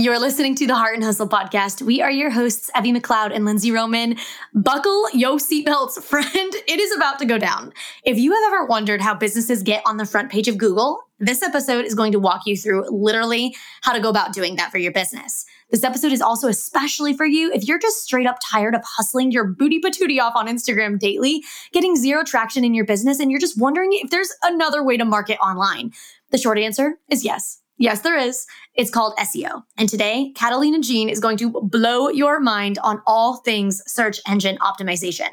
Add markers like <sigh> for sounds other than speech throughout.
You're listening to the Heart and Hustle podcast. We are your hosts, Evie McLeod and Lindsay Roman. Buckle yo seatbelts, <laughs> friend. It is about to go down. If you have ever wondered how businesses get on the front page of Google, this episode is going to walk you through literally how to go about doing that for your business. This episode is also especially for you if you're just straight up tired of hustling your booty patootie off on Instagram daily, getting zero traction in your business, and you're just wondering if there's another way to market online. The short answer is yes. Yes, there is. It's called SEO. And today, Catalina Jean is going to blow your mind on all things search engine optimization.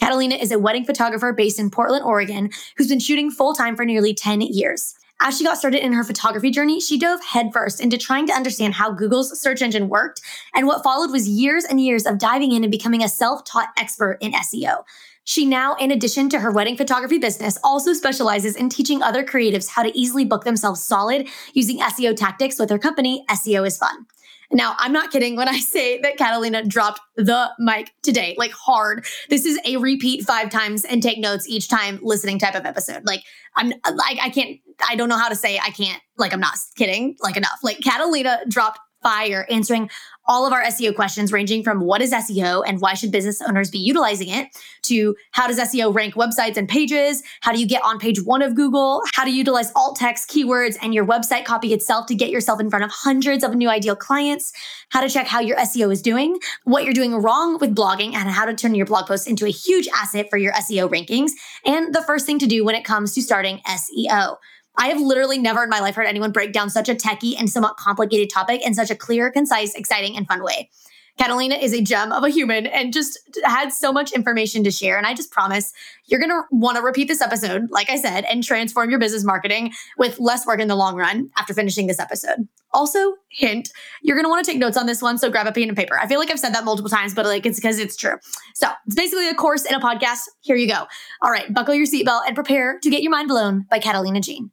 Catalina is a wedding photographer based in Portland, Oregon, who's been shooting full time for nearly 10 years. As she got started in her photography journey, she dove headfirst into trying to understand how Google's search engine worked. And what followed was years and years of diving in and becoming a self taught expert in SEO. She now, in addition to her wedding photography business, also specializes in teaching other creatives how to easily book themselves solid using SEO tactics with her company, SEO is Fun. Now, I'm not kidding when I <laughs> say that Catalina dropped the mic today, like hard. This is a repeat five times and take notes each time listening type of episode. Like, I'm like, I can't, I don't know how to say I can't, like, I'm not kidding, like, enough. Like, Catalina dropped fire answering all of our SEO questions, ranging from what is SEO and why should business owners be utilizing it, to how does SEO rank websites and pages? How do you get on page one of Google? How to utilize alt text, keywords, and your website copy itself to get yourself in front of hundreds of new ideal clients? How to check how your SEO is doing, what you're doing wrong with blogging, and how to turn your blog posts into a huge asset for your SEO rankings, and the first thing to do when it comes to starting SEO. I have literally never in my life heard anyone break down such a techie and somewhat complicated topic in such a clear, concise, exciting, and fun way. Catalina is a gem of a human and just had so much information to share. And I just promise you're going to want to repeat this episode, like I said, and transform your business marketing with less work in the long run after finishing this episode. Also, hint, you're going to want to take notes on this one. So grab a pen and paper. I feel like I've said that multiple times, but like it's because it's true. So it's basically a course in a podcast. Here you go. All right, buckle your seatbelt and prepare to get your mind blown by Catalina Jean.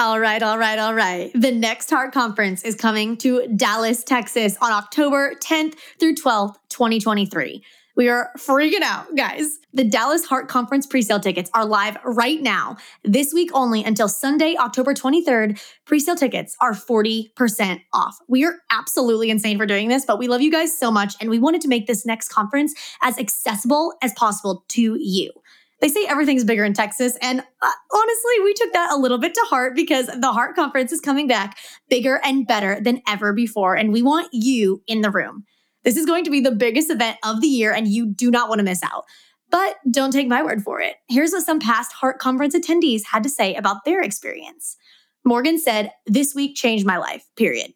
All right, all right, all right. The next Heart Conference is coming to Dallas, Texas on October 10th through 12th, 2023. We are freaking out, guys. The Dallas Heart Conference presale tickets are live right now, this week only until Sunday, October 23rd. Presale tickets are 40% off. We are absolutely insane for doing this, but we love you guys so much and we wanted to make this next conference as accessible as possible to you. They say everything's bigger in Texas. And uh, honestly, we took that a little bit to heart because the Heart Conference is coming back bigger and better than ever before. And we want you in the room. This is going to be the biggest event of the year, and you do not want to miss out. But don't take my word for it. Here's what some past Heart Conference attendees had to say about their experience. Morgan said, This week changed my life, period.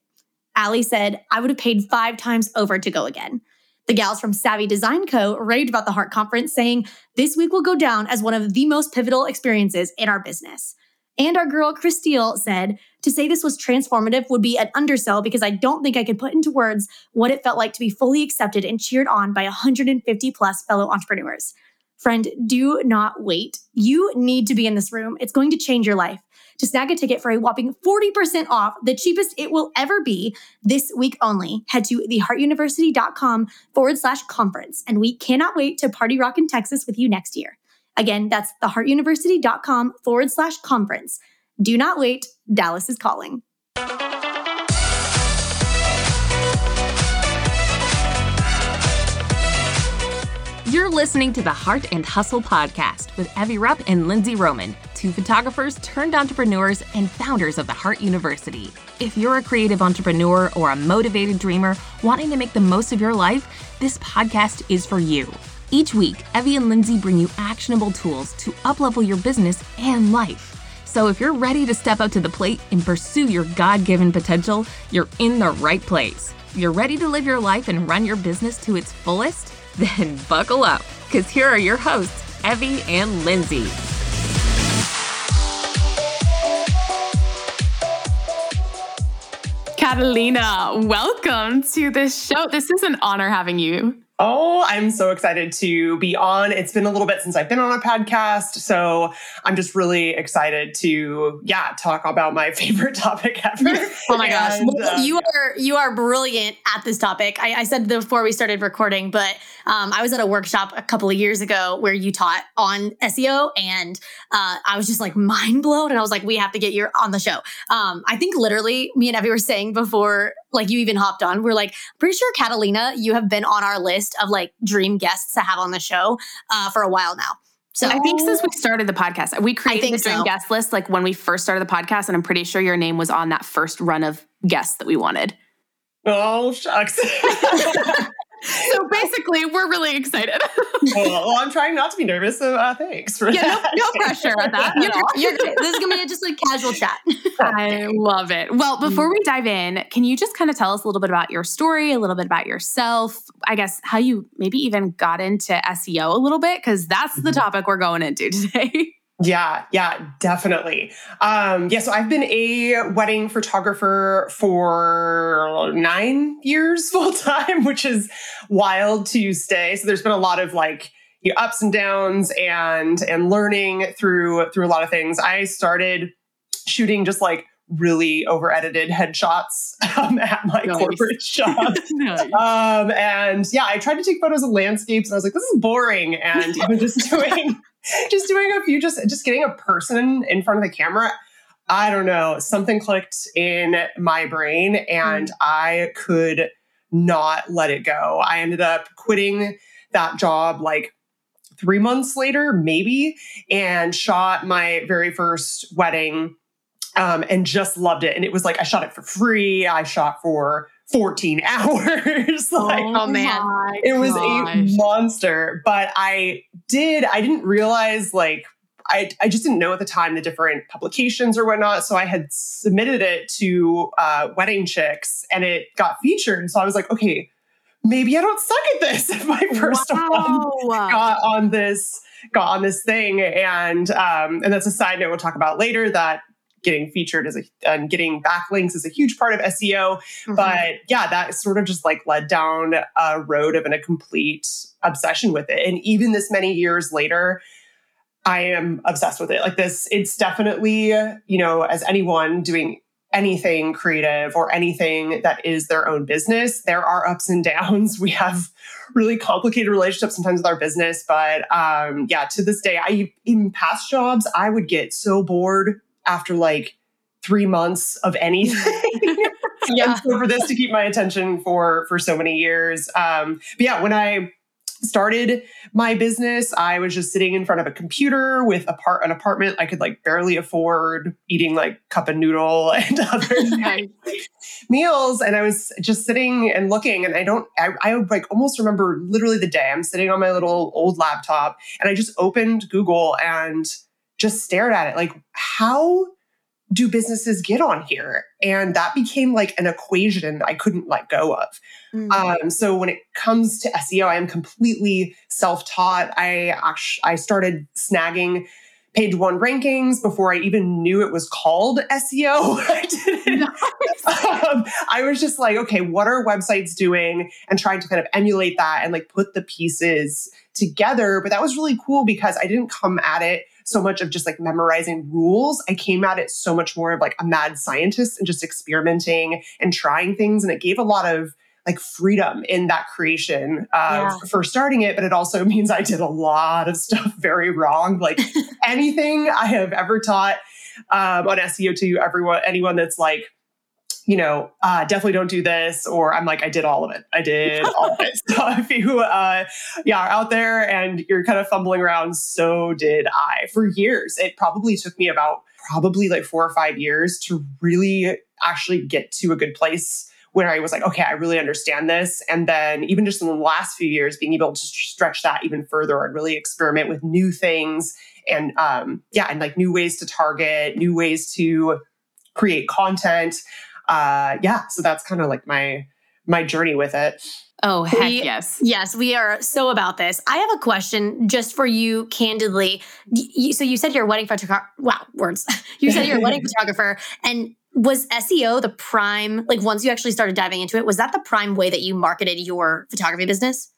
Allie said, I would have paid five times over to go again. The gals from Savvy Design Co. raved about the Heart Conference, saying, This week will go down as one of the most pivotal experiences in our business. And our girl Christelle said, To say this was transformative would be an undersell because I don't think I could put into words what it felt like to be fully accepted and cheered on by 150 plus fellow entrepreneurs. Friend, do not wait. You need to be in this room. It's going to change your life. To snag a ticket for a whopping 40% off, the cheapest it will ever be this week only, head to theheartuniversity.com forward slash conference. And we cannot wait to party rock in Texas with you next year. Again, that's theheartuniversity.com forward slash conference. Do not wait. Dallas is calling. You're listening to the Heart and Hustle podcast with Evie Rupp and Lindsay Roman, two photographers turned entrepreneurs and founders of the Heart University. If you're a creative entrepreneur or a motivated dreamer wanting to make the most of your life, this podcast is for you. Each week, Evie and Lindsay bring you actionable tools to uplevel your business and life. So if you're ready to step up to the plate and pursue your God given potential, you're in the right place. You're ready to live your life and run your business to its fullest? <laughs> Then buckle up, because here are your hosts, Evie and Lindsay. Catalina, welcome to the show. This is an honor having you. Oh, I'm so excited to be on. It's been a little bit since I've been on a podcast. So I'm just really excited to, yeah, talk about my <laughs> favorite topic ever. <laughs> oh my gosh. And, uh, you are you are brilliant at this topic. I, I said before we started recording, but um, I was at a workshop a couple of years ago where you taught on SEO and uh, I was just like mind blown. And I was like, we have to get you on the show. Um, I think literally me and Evie were saying before like you even hopped on. We're like, pretty sure Catalina, you have been on our list of like dream guests to have on the show uh, for a while now. So I think since we started the podcast, we created the dream so. guest list like when we first started the podcast, and I'm pretty sure your name was on that first run of guests that we wanted. Oh shucks. <laughs> so basically, we're really excited. <laughs> well, well, I'm trying not to be nervous, so uh, thanks for yeah, that. no, no pressure on that. you're, you're, this is gonna be just like casual chat. I love it. Well, before we dive in, can you just kind of tell us a little bit about your story, a little bit about yourself? I guess how you maybe even got into SEO a little bit, because that's the topic we're going into today. <laughs> Yeah, yeah, definitely. Um, yeah, so I've been a wedding photographer for nine years <laughs> full time, which is wild to stay. So there's been a lot of like you know, ups and downs and and learning through through a lot of things. I started shooting just like really over edited headshots <laughs> um, at my Nice. corporate <laughs> job. Um, and yeah, I tried to take photos of landscapes and I was like, this is boring. And even just doing just doing a few, just just getting a person in front of the camera. I don't know, something clicked in my brain and I could not let it go. I ended up quitting that job like three months later, maybe, and shot my very first wedding um, and just loved it. And it was like I shot it for free. I shot for 14 <laughs> hours. <laughs> like, Oh, man. it was gosh. a monster. But I did, I didn't realize like I, I just didn't know at the time the different publications or whatnot. So I had submitted it to uh, Wedding Chicks and it got featured. So I was like, okay, maybe I don't suck at this. <laughs> If my first one got on this got on this thing and um and that's a side note we'll talk about later that getting featured as a and getting backlinks is a huge part of SEO Mm-hmm. but yeah that sort of just like led down a road of an, a complete obsession with it. And even this many years later I am obsessed with it. Like this it's definitely you know as anyone doing anything creative or anything that is their own business there are ups and downs. <laughs> We have really complicated relationships sometimes with our business but um yeah to this day i in past jobs i would get so bored after like three months of anything <laughs> Yeah. so for this to keep my attention for for so many years um but yeah when i started my business i was just sitting in front of a computer with a part an apartment i could like barely afford eating like cup and noodle <laughs> and other <laughs> Nice. meals and i was just sitting and looking and i don't I, I like almost remember literally the day i'm sitting on my little old laptop and i just opened google and just stared at it like how do businesses get on here and that became like an equation i couldn't let go of Mm. um, so when it comes to SEO, I am completely self-taught. I actually I started snagging page one rankings before I even knew it was called SEO. <laughs> I didn't. Um, I was just like, okay, what are websites doing, and trying to kind of emulate that and like put the pieces together. But that was really cool because I didn't come at it so much of just like memorizing rules. I came at it so much more of like a mad scientist and just experimenting and trying things, and it gave a lot of like freedom in that creation uh, Yeah. for starting it, but it also <laughs> means I did a lot of stuff very wrong. Like <laughs> anything I have ever taught um, on SEO to everyone, anyone that's like, you know, uh, definitely don't do this, or I'm like, I did all of it. I did all of it. <laughs> So if you, uh, yeah, are out there and you're kind of fumbling around, so did I for years. It probably took me about probably like four or five years to really actually get to a good place where I was like, okay, I really understand this. And then even just in the last few years, being able to stretch that even further and really experiment with new things and um, yeah, and like new ways to target, new ways to create content. Uh, yeah, so that's kind of like my my journey with it. Oh, heck We- yes. Yes, we are so about this. I have a question just for you, candidly. You- so you said you're a wedding photographer. Wow, words. <laughs> You said you're a wedding <laughs> photographer, and was SEO the prime? Like once you actually started diving into it, was that the prime way that you marketed your photography business?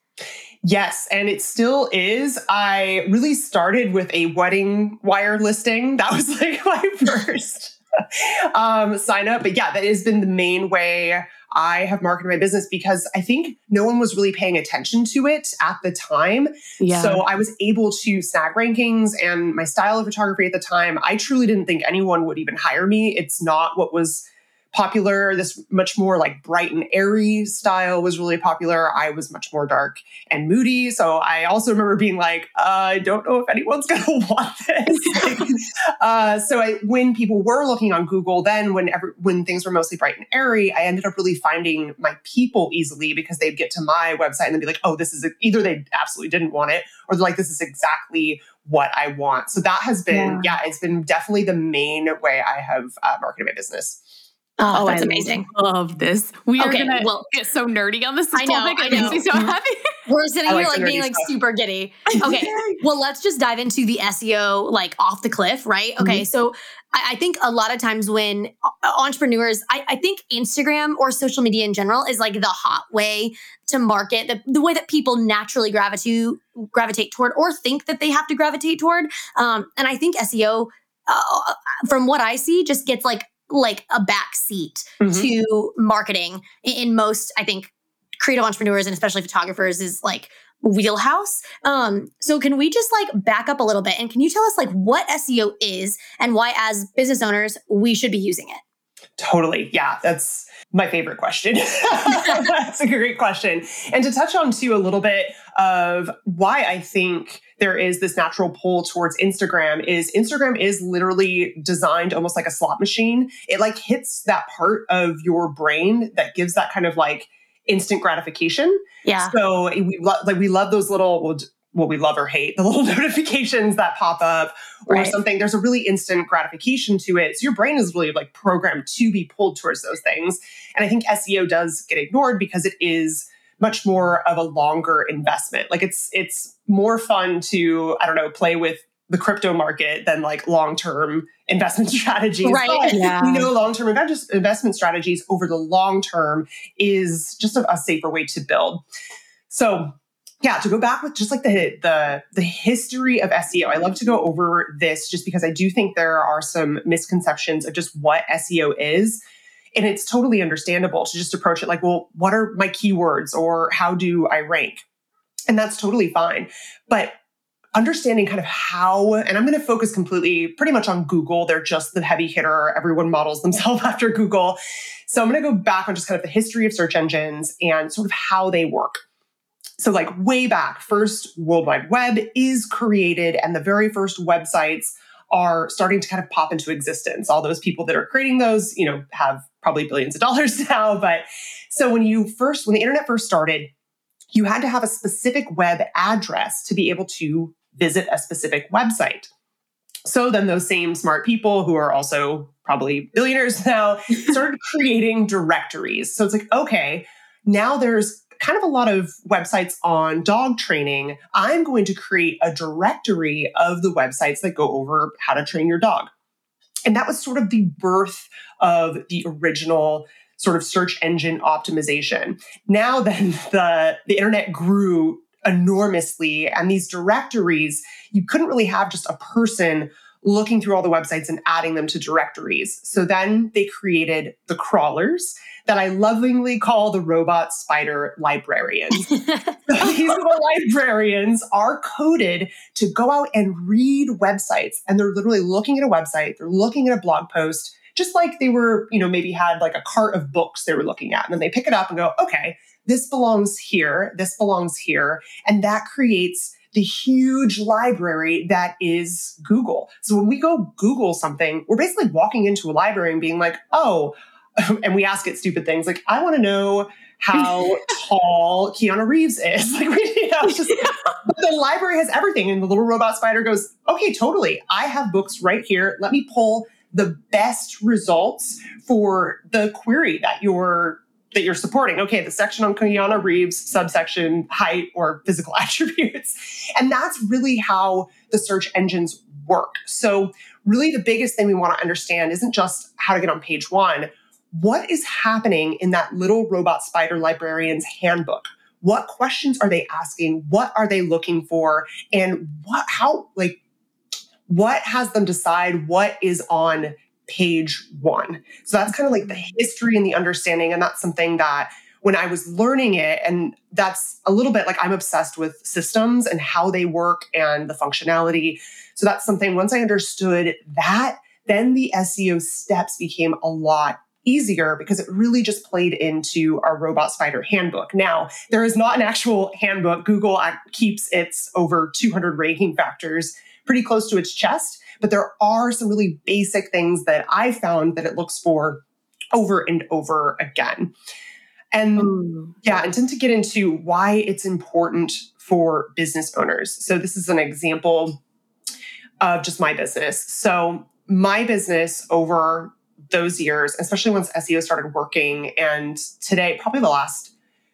Yes, and it still is. I really started with a WeddingWire listing. That was like <laughs> my first <laughs> um, sign up. But yeah, that has been the main way I have marketed my business because I think no one was really paying attention to it at the time. Yeah. So I was able to snag rankings and my style of photography at the time. I truly didn't think anyone would even hire me. It's not what was popular. This much more like bright and airy style was really popular. I was much more dark and moody. So I also remember being like, uh, I don't know if anyone's <laughs> going to want this. uh, so I, when people were looking on Google, then when every, when things were mostly bright and airy, I ended up really finding my people easily because they'd get to my website and they'd be like, oh, this is a, either they absolutely didn't want it or they're like, this is exactly what I want. So that has been, yeah, yeah it's been definitely the main way I have uh, marketed my business. Oh, oh that's I amazing. Love this. We okay, are gonna well, get so nerdy on this I know, topic. I know. so happy. <laughs> We're sitting here like being like stuff. super giddy. Okay. <laughs> well, let's just dive into the SEO like off the cliff, right? Okay. Mm-hmm. So I, I, think a lot of times when uh, entrepreneurs, I, I, think Instagram or social media in general is like the hot way to market, the, the way that people naturally gravitate gravitate toward or think that they have to gravitate toward. Um, and I think SEO uh, from what I see, just gets like like a backseat mm-hmm. to marketing in most, I think, creative entrepreneurs and especially photographers is like wheelhouse. Um, so can we just like back up a little bit and can you tell us like what SEO is and why as business owners we should be using it? Totally. Yeah, that's my favorite question. <laughs> that's a great question. And to touch on too a little bit of why I think there is this natural pull towards Instagram is Instagram is literally designed almost like a slot machine. It like hits that part of your brain that gives that kind of like instant gratification. Yeah. So eh, we lo- like we love those little well, what we love or hate, the <laughs> little notifications that pop up or right. something. There's a really instant gratification to it. So your brain is really like programmed to be pulled towards those things. And I think SEO does get ignored because it is much more of a longer investment. Like it's it's more fun to I don't know play with the crypto market than like long-term investment <laughs> strategies. Right. But yeah. we know long-term investment strategies over the long term is just a, a safer way to build. So yeah, to go back with just like the the the history of SEO. I love to go over this just because I do think there are some misconceptions of just what SEO is and it's totally understandable to just approach it like, well, what are my keywords or how do I rank? And that's totally fine. But understanding kind of how, and I'm going to focus completely pretty much on Google. They're just the heavy hitter. Everyone models themselves <laughs> after Google. So I'm going to go back on just kind of the history of search engines and sort of how they work. So, like way back, first World Wide Web is created, and the very first websites are starting to kind of pop into existence. All those people that are creating those, you know, have probably billions of dollars <laughs> now. But so when you first, when the internet first started, you had to have a specific web address to be able to visit a specific website. So then those same smart people who are also probably billionaires <laughs> now started creating directories. So it's like, okay, now there's kind of a lot of websites on dog training. I'm going to create a directory of the websites that go over how to train your dog. And that was sort of the birth of the original sort of search engine optimization. Now then <laughs> the the internet grew enormously and these directories you couldn't really have just a person looking through all the websites and adding them to directories. So then they created the crawlers that I lovingly call the robot spider librarians. <laughs> these librarians are coded to go out and read websites and they're literally looking at a website, they're looking at a blog post, just like they were, you know, maybe had like a cart of books they were looking at. And then they pick it up and go, okay, this belongs here, this belongs here. And that creates the huge library that is Google. So when we go Google something, we're basically walking into a library and being like, oh, <laughs> and we ask it stupid things like, I want to know how <laughs> tall Keanu Reeves is. <laughs> Like, we, you know, just, the library has everything. And the little robot spider goes, okay, totally. I have books right here. Let me pull the best results for the query that you're that you're supporting. Okay, the section on Keanu Reeves, subsection height or physical <laughs> attributes. And that's really how the search engines work. So, really, the biggest thing we want to understand isn't just how to get on page one. What is happening in that little robot spider librarian's handbook? What questions are they asking? What are they looking for? And what, how, like, what has them decide what is on page one. So that's kind of like the history and the understanding. And that's something that when I was learning it, and that's a little bit like I'm obsessed with systems and how they work and the functionality. So that's something once I understood that, then the SEO steps became a lot easier because it really just played into our robot spider handbook. Now, there is not an actual handbook. Google uh, keeps its over 200 ranking factors pretty close to its chest, but there are some really basic things that I found that it looks for over and over again. And Ooh. yeah, and then to get into why it's important for business owners. So this is an example of just my business. So my business over those years, especially once SEO started working, and today, probably the last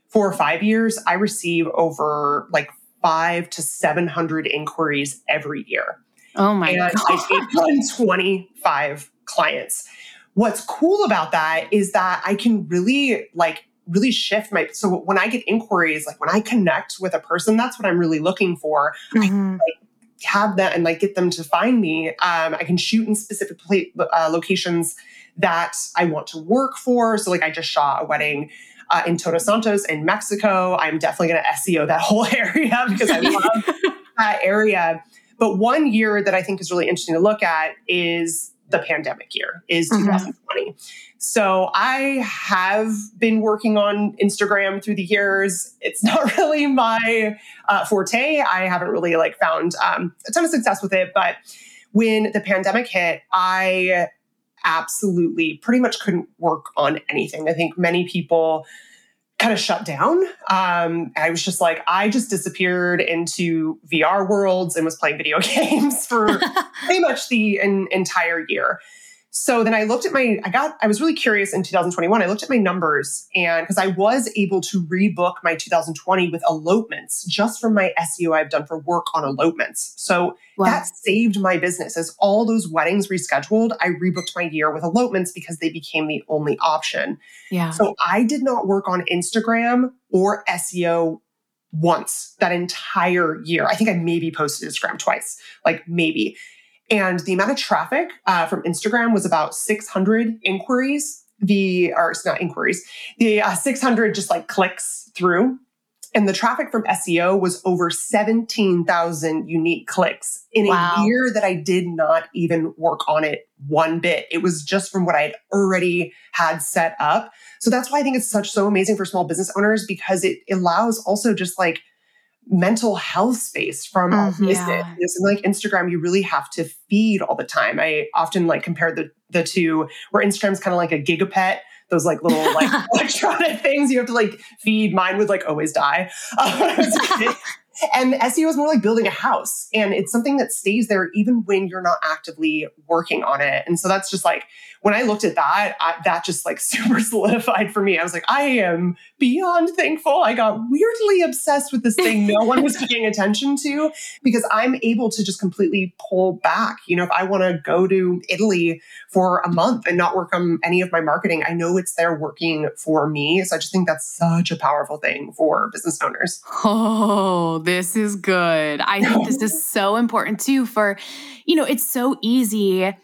four or five years, I receive over like five to 700 inquiries every year. Oh my and God. I take on 25 clients. What's cool about that is that I can really like really shift my so when I get inquiries, like when I connect with a person, that's what I'm really looking for. Mm-hmm. I, like, have that and like get them to find me. Um, I can shoot in specific uh, locations that I want to work for. So, like, I just shot a wedding uh, in Todos Santos in Mexico. I'm definitely going to SEO that <laughs> whole area because I love <laughs> that area. But one year that I think is really interesting to look at is the pandemic year, is mm-hmm. 2020. So I have been working on Instagram through the years. It's <laughs> not really my uh, forte. I haven't really like found um, a ton of success with it. But when the pandemic hit, I absolutely pretty much couldn't work on anything. I think many people kind of shut down. Um, I was just like, I just disappeared into VR worlds and was playing video <laughs> games for <laughs> pretty much the en- entire year. So then I looked at my, I got, I was really curious in 2021. I looked at my numbers and because I was able to rebook my 2020 with elopements just from my SEO I've done for work on elopements. So wow. that saved my business as all those weddings rescheduled. I rebooked my year with elopements because they became the only option. Yeah. So I did not work on Instagram or SEO once that entire year. I think I maybe posted Instagram twice, like maybe. And the amount of traffic uh, from Instagram was about 600 inquiries. The, or it's not inquiries, the uh, 600 just like clicks through. And the traffic from SEO was over 17,000 unique clicks in wow. a year that I did not even work on it one bit. It was just from what I had already had set up. So that's why I think it's such so amazing for small business owners because it allows also just like mental health space from mm, yeah. And like Instagram, you really have to feed all the time. I often like compare the the two where Instagram's kind of like a gigapet those like little like <laughs> electronic things you have to like feed. Mine would like always die. <laughs> <laughs> Uh, and SEO is more like building a house, and it's something that stays there even when you're not actively working on it. And so that's just like when I looked at that, I, that just like <laughs> super solidified for me. I was like, I am beyond thankful. I got weirdly obsessed with this thing no one was paying attention to because I'm able to just completely pull back. You know, if I want to go to Italy for a month and not work on any of my marketing, I know it's there working for me. So I just think that's such a powerful thing for business owners. Oh, this is good. I think this is <laughs> so important too for, you know, it's so easy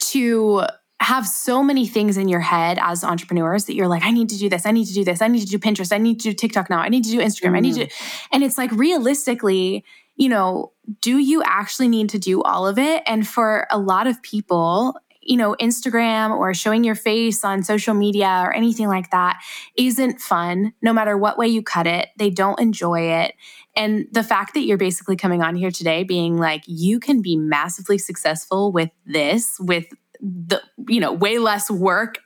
to have so many things in your head as entrepreneurs that you're like, I need to do this, I need to do this, I need to do Pinterest, I need to do TikTok now, I need to do Instagram, mm. I need to, mm. and it's like realistically, you know, do you actually need to do all of it? And for a lot of people, you know, Instagram or showing your face on social media or anything like that isn't fun, no matter what way you cut it. They don't enjoy it. And the fact that you're basically coming on here today being like, you can be massively successful with this, with the you know way less work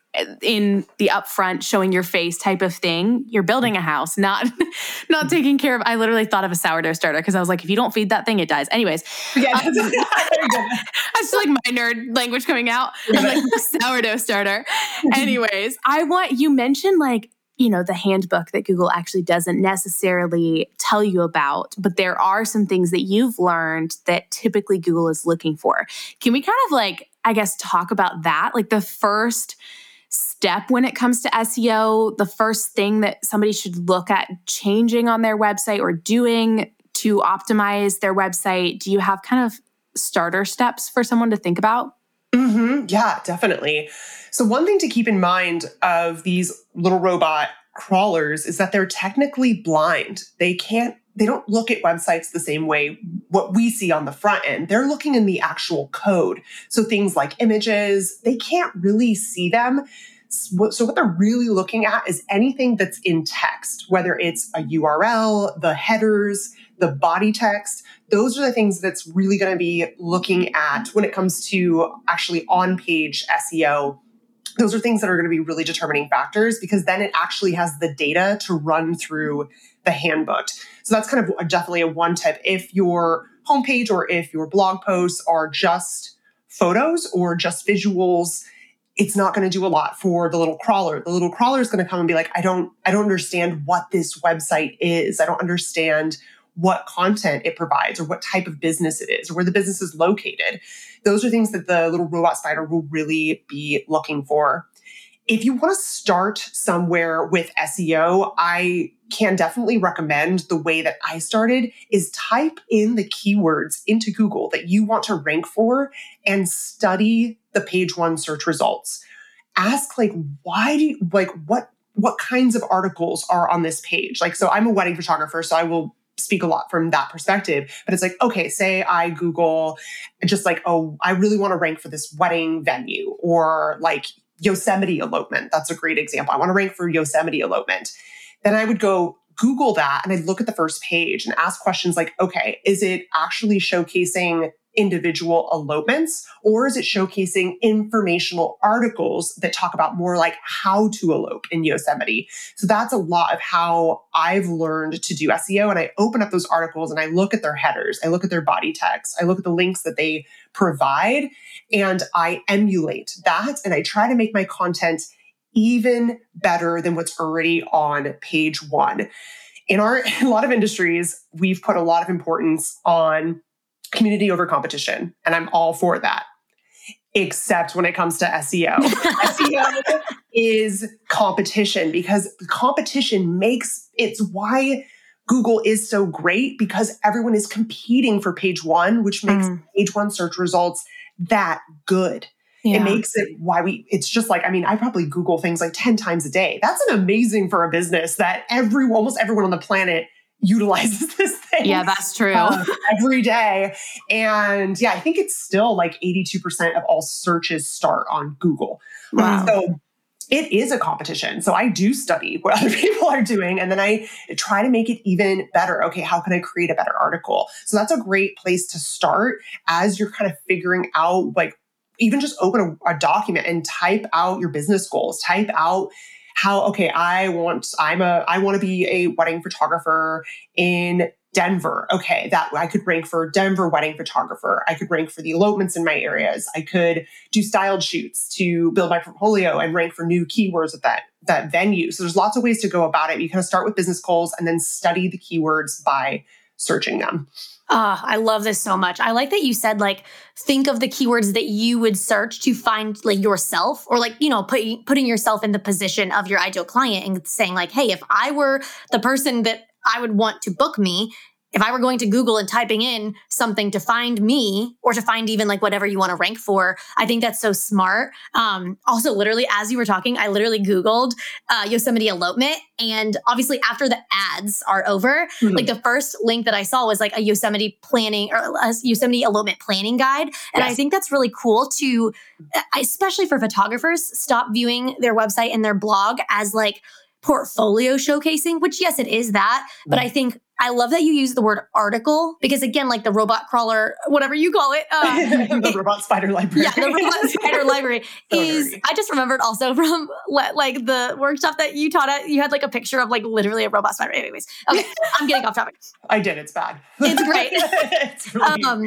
in the upfront showing your face type of thing you're building a house not <laughs> not taking care of i literally thought of a sourdough starter because i was like if you don't feed that thing it dies. Anyways yeah. um, <laughs> <laughs> i just like my nerd language coming out. I'm like sourdough starter. Anyways i want you mentioned like you know the handbook that google actually doesn't necessarily tell you about but there are some things that you've learned that typically google is looking for. Can we kind of like I guess, talk about that. Like the first step when it comes to SEO, the first thing that somebody should look at changing on their website or doing to optimize their website. Do you have kind of starter steps for someone to think about? Mm-hmm. Yeah, definitely. So, one thing to keep in mind of these little robot crawlers is that they're technically blind. They can't they don't look at websites the same way what we see on the front end. They're looking in the actual code. So things like images, they can't really see them. So, what they're really looking at is anything that's in text, whether it's a URL, the headers, the body text. Those are the things that's really going to be looking at when it comes to actually on page SEO. Those are things that are going to be really determining factors because then it actually has the data to run through the handbook. So that's kind of a, definitely a one tip. If your homepage or if your blog posts are just photos or just visuals, it's not going to do a lot for the little crawler. The little crawler is going to come and be like, I don't, I don't understand what this website is. I don't understand what content it provides or what type of business it is or where the business is located. Those are things that the little robot spider will really be looking for. If you want to start somewhere with SEO, I can definitely recommend the way that I started is type in the keywords into Google that you want to rank for and study the page one search results. Ask like why do you like what what kinds of articles are on this page? Like so I'm a wedding photographer so I will speak a lot from that perspective. But it's like, okay, say I Google just like, oh, I really want to rank for this wedding venue or like Yosemite elopement. That's a great example. I want to rank for Yosemite elopement. Then I would go Google that and I'd look at the first page and ask questions like, okay, is it actually showcasing individual elopements or is it showcasing informational articles that talk about more like how to elope in Yosemite? So that's a lot of how I've learned to do SEO. And I open up those articles and I look at their headers, I look at their body text, I look at the links that they provide, and I emulate that. And I try to make my content even better than what's already on page one. In our <laughs> in a lot of industries, we've put a lot of importance on community over competition. And I'm all for that, except when it comes to SEO. SEO <laughs> is competition because competition makes it's why Google is so great because everyone is competing for page one, which makes mm. page one search results that good. Yeah. It makes it why we, it's just like, I mean, I probably Google things like 10 times a day. That's an amazing for a business that every, almost everyone on the planet utilizes <laughs> this thing. Yeah, that's true. Um, every day. And yeah, I think it's still like 82% of all searches start on Google. Wow. So it is a competition. So I do study <laughs> what other people are doing and then I try to make it even better. Okay, how can I create a better article? So that's a great place to start as you're kind of figuring out like even just open a, a document and type out your business goals, type out how okay i want i'm a i want to be a wedding photographer in denver. Okay that i could rank for denver wedding photographer. I could rank for the elopements in my areas. I could do styled shoots to build my portfolio and rank for new keywords at that that venue. So there's lots of ways to go about it. You kind of start with business goals and then study the keywords by searching them Ah, I love this so much. I like that you said like think of the keywords that you would search to find like yourself or like, you know, put, putting yourself in the position of your ideal client and saying like, "Hey, if I were the person that I would want to book me, if I were going to Google and typing in something to find me or to find even like whatever you want to rank for, I think that's so smart. Um, also, literally, as you were talking, I literally Googled uh, Yosemite elopement. And obviously, after the ads are over, mm-hmm. like the first link that I saw was like a Yosemite planning or a Yosemite elopement planning guide. And yes. I think that's really cool to, especially for photographers, stop viewing their website and their blog as like, portfolio showcasing, which yes, it is that. But I think I love that you use the word article because again, like the robot crawler, whatever you call it, uh, <laughs> the robot spider library. Yeah, the robot <laughs> spider library is. I just remembered also from like the workshop that you taught at. You had like a picture of like literally a robot spider. Anyways, okay, <laughs> I'm getting off topic. I did. It's bad. It's great. it's really um.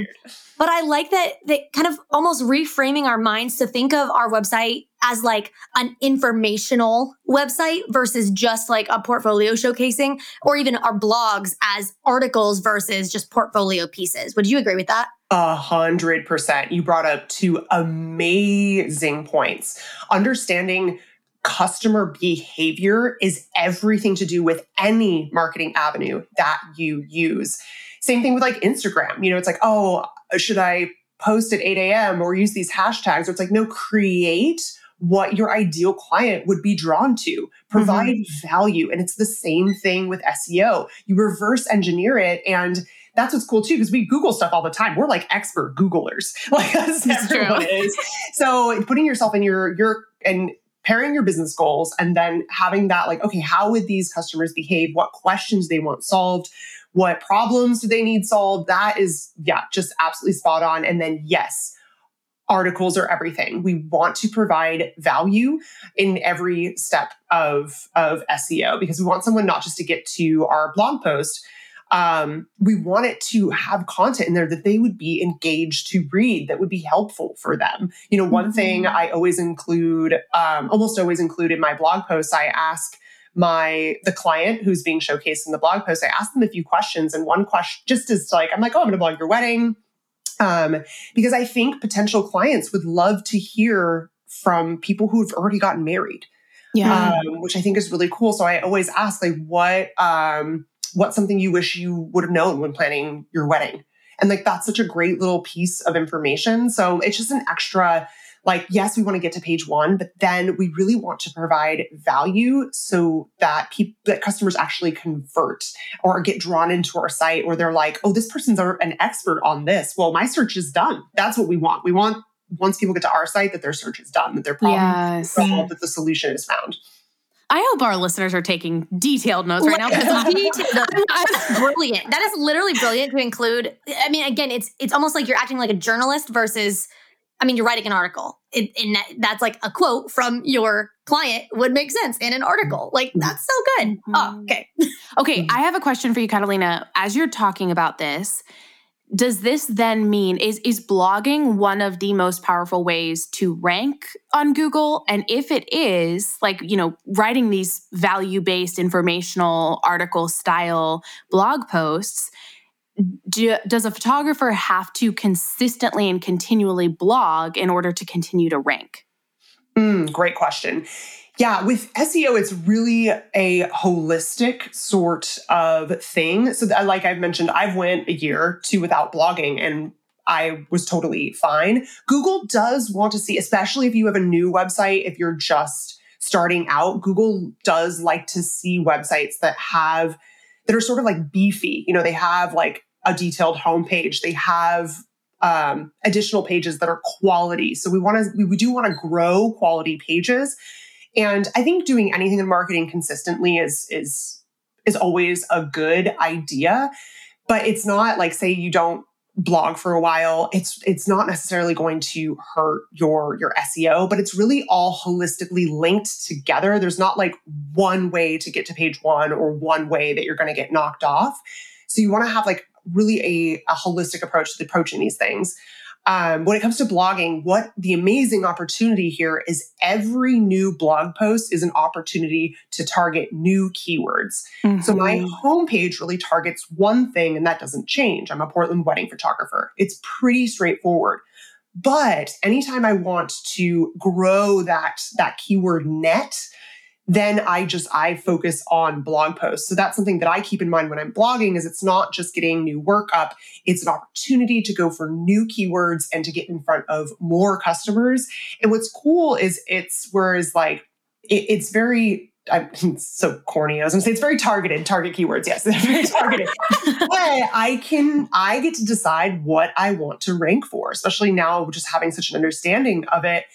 But I like that that kind of almost reframing our minds to think of our website as like an informational website versus just like a portfolio showcasing or even our blogs as articles versus just portfolio pieces. Would you agree with that? A hundred percent. You brought up two amazing points. Understanding customer behavior is everything to do with any marketing avenue that you use. Same thing with like Instagram. You know, it's like, oh, should I post at 8 a.m. or use these hashtags? Or it's like, no, create what your ideal client would be drawn to, provide mm-hmm. value. And it's the same thing with SEO. You reverse engineer it and that's what's cool too, because we Google stuff all the time. We're like expert Googlers. <laughs> Like that's, everyone true. is. So putting yourself in your your and pairing your business goals and then having that like, okay, how would these customers behave? What questions they want solved? What problems do they need solved? That is, yeah, just absolutely spot on. And then, yes, articles are everything. We want to provide value in every step of, of SEO because we want someone not just to get to our blog post, um, we want it to have content in there that they would be engaged to read that would be helpful for them. You know, one mm-hmm. thing I always include, um, almost always include in my blog posts, I ask my the client who's being showcased in the blog post, I ask them a few questions, and one question just is like, I'm like, oh, I'm going to blog your wedding, um, because I think potential clients would love to hear from people who've already gotten married. Yeah, um, which I think is really cool. So I always ask, like, what um, what's something you wish you would have known when planning your wedding? And like that's such a great little piece of information. So it's just an extra like yes we want to get to page 1 but then we really want to provide value so that people that customers actually convert or get drawn into our site or they're like oh this person's an expert on this well my search is done that's what we want we want once people get to our site that their search is done that their problem yes. solved that the solution is found I hope our listeners are taking detailed notes right now because that's <laughs> brilliant. That is literally brilliant to include. I mean, again, it's it's almost like you're acting like a journalist versus. I mean, you're writing an article, and that, that's like a quote from your client would make sense in an article. Like that's so good. Oh, mm-hmm. okay. <laughs> okay, I have a question for you, Catalina. As you're talking about this, does this then mean is is blogging one of the most powerful ways to rank on Google and if it is like you know writing these value-based informational article style blog posts do, does a photographer have to consistently and continually blog in order to continue to rank mm, great question yeah, with SEO, it's really a holistic sort of thing. So, like I've mentioned, I've went a year two without blogging, and I was totally fine. Google does want to see, especially if you have a new website, if you're just starting out, Google does like to see websites that have that are sort of like beefy. You know, they have like a detailed homepage. They have um, additional pages that are quality. So we want to we, do want to grow quality pages and I think doing anything in marketing consistently is is is always a good idea, but it's not like say you don't blog for a while it's it's not necessarily going to hurt your your SEO but it's really all holistically linked together there's not like one way to get to page 1 or one way that you're going to get knocked off so you want to have like really a, a holistic approach to approaching these things um, when it comes to blogging, what the amazing opportunity here is every new blog post is an opportunity to target new keywords. Mm-hmm. So my mm-hmm. homepage really targets one thing, and that doesn't change. I'm a Portland wedding photographer. It's pretty straightforward. But anytime I want to grow that, that keyword net, then I just I focus on blog posts. So that's something that I keep in mind when I'm blogging is it's not just getting new work up, it's an opportunity to go for new keywords and to get in front of more customers. And what's cool is it's whereas like it, it's very I'm <laughs> so corny. I was gonna say it's very targeted, target keywords. Yes, <laughs> very targeted. <laughs> but I can, I get to decide what I want to rank for, especially now just having such an understanding of it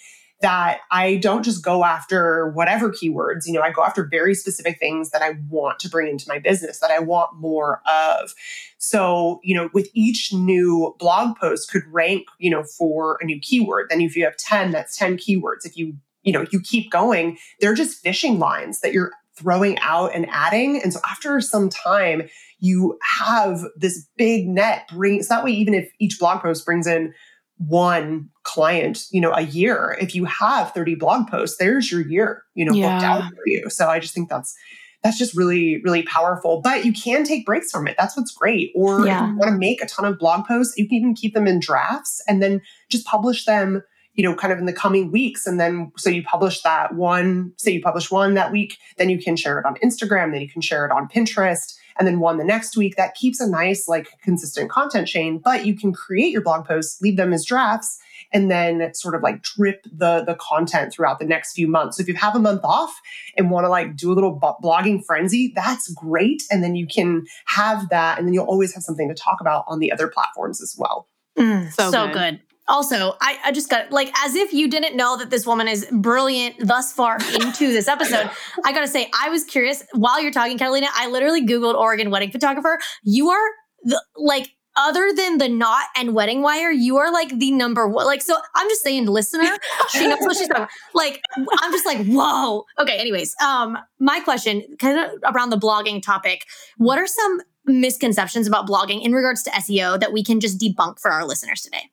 that I don't just go after whatever keywords, you know, I go after very specific things that I want to bring into my business, that I want more of. So, you know, with each new blog post could rank, you know, for a new keyword. Then if you have 10, that's 10 keywords. If you, you know, you keep going, they're just fishing lines that you're throwing out and adding. And so after some time, you have this big net bring so that way even if each blog post brings in one client, you know, a year. If you have 30 blog posts, there's your year, you know, yeah. booked out for you. So I just think that's that's just really, really powerful. But you can take breaks from it. That's what's great. Or yeah. if you want to make a ton of blog posts, you can even keep them in drafts and then just publish them, you know, kind of in the coming weeks. And then so you publish that one, say you publish one that week, then you can share it on Instagram, then you can share it on Pinterest and then one the next week. That keeps a nice, like, consistent content chain. But you can create your blog posts, leave them as drafts, and then sort of like drip the the content throughout the next few months. So if you have a month off and want to like do a little blogging frenzy, that's great. And then you can have that, and then you'll always have something to talk about on the other platforms as well. Mm, so, so good. good. Also, I, I just got like as if you didn't know that this woman is brilliant thus far into this episode. I gotta say, I was curious while you're talking, Catalina. I literally Googled Oregon wedding photographer. You are the like other than the knot and WeddingWire, you are like the number one. Like, so I'm just saying, listener, she knows what she's talking. Like, I'm just like, whoa. Okay. Anyways, um, my question, kind of around the blogging topic, what are some misconceptions about blogging in regards to SEO that we can just debunk for our listeners today?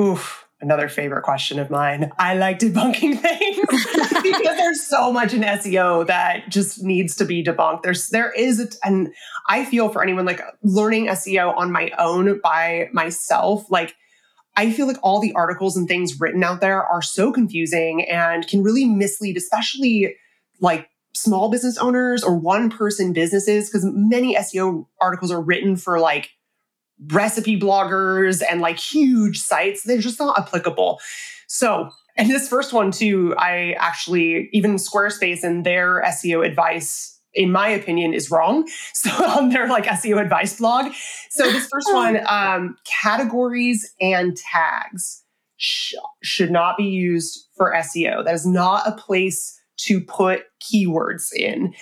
Oof, another favorite question of mine. I like debunking <laughs> things <laughs> because there's so much in SEO that just needs to be debunked. There's there is a, and I feel for anyone like learning SEO on my own by myself, like I feel like all the articles and things written out there are so confusing and can really mislead, especially like small business owners or one person businesses, because many SEO articles are written for like recipe bloggers and like huge sites. They're just not applicable. So, and this first one too, I actually, even Squarespace and their SEO advice, in my opinion, is wrong. <laughs> So on their like SEO advice blog. So this first oh. one, um, categories and tags sh- should not be used for SEO. That is not a place to put keywords in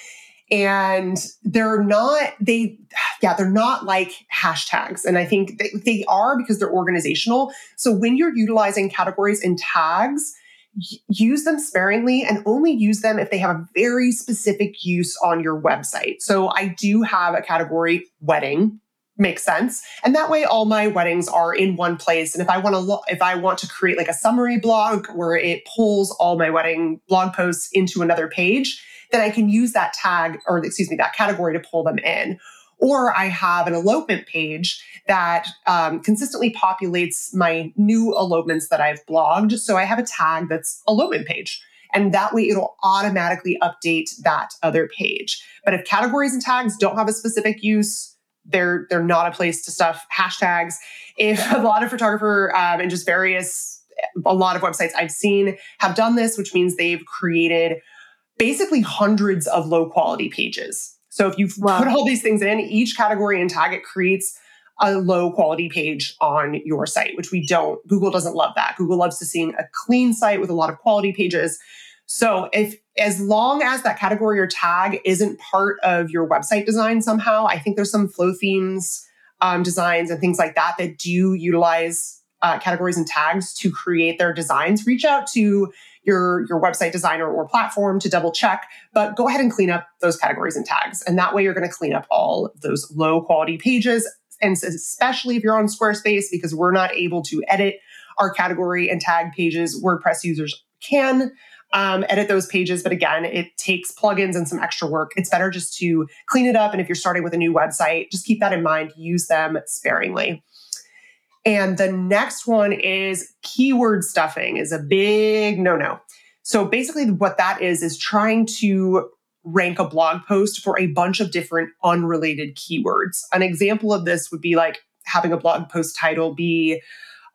and they're not they yeah they're not like hashtags. And i think they, they are because they're organizational. So when you're utilizing categories and tags use them sparingly and only use them if they have a very specific use on your website. So i do have a category wedding makes sense and that way all my weddings are in one place and if i want to lo- if i want to create like a summary blog where it pulls all my wedding blog posts into another page then I can use that tag or excuse me, that category to pull them in. Or I have an elopement page that um, consistently populates my new elopements that I've blogged. So I have a tag that's elopement page. And that way it'll automatically update that other page. But if categories and tags don't have a specific use, they're they're not a place to stuff hashtags. If a lot of photographer um, and just various a lot of websites I've seen have done this, which means they've created basically hundreds of low quality pages. So if you wow. put all these things in, each category and tag, it creates a low quality page on your site, which we don't. Google doesn't love that. Google loves to seeing a clean site with a lot of quality pages. So if as long as that category or tag isn't part of your website design somehow, I think there's some Flothemes um, designs and things like that that do utilize uh, categories and tags to create their designs. Reach out to your, your website designer or platform to double check, but go ahead and clean up those categories and tags. And that way you're going to clean up all those low quality pages. And especially if you're on Squarespace, because we're not able to edit our category and tag pages, WordPress users can um, edit those pages. But again, it takes plugins and some extra work. It's better just to clean it up. And if you're starting with a new website, just keep that in mind. Use them sparingly. And the next one is keyword stuffing is a big no-no. So basically what that is is trying to rank a blog post for a bunch of different unrelated keywords. An example of this would be like having a blog post title be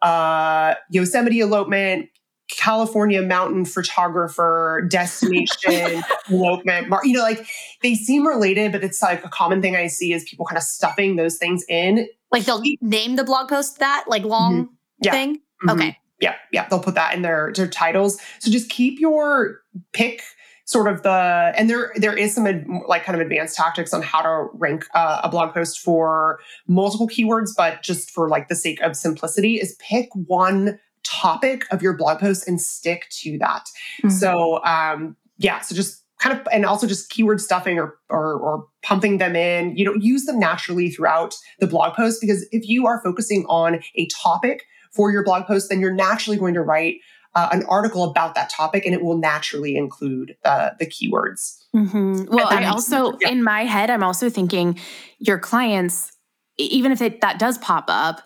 uh, Yosemite elopement, California mountain photographer, destination, <laughs> elopement. You know, like they seem related, but it's like a common thing I see is people kind of stuffing those things in like they'll name the blog post that like long mm-hmm. yeah. thing. Mm-hmm. Okay. Yeah, yeah, they'll put that in their their titles. So just keep your pick sort of the and there there is some ad, like kind of advanced tactics on how to rank uh, a blog post for multiple keywords but just for like the sake of simplicity is pick one topic of your blog post and stick to that mm-hmm. so um yeah so just kind of and also just keyword stuffing or, or, or pumping them in you know use them naturally throughout the blog post because if you are focusing on a topic for your blog post then you're naturally going to write uh, an article about that topic and it will naturally include the the keywords mm-hmm. well i also yeah. in my head i'm also thinking your clients even if it, that does pop up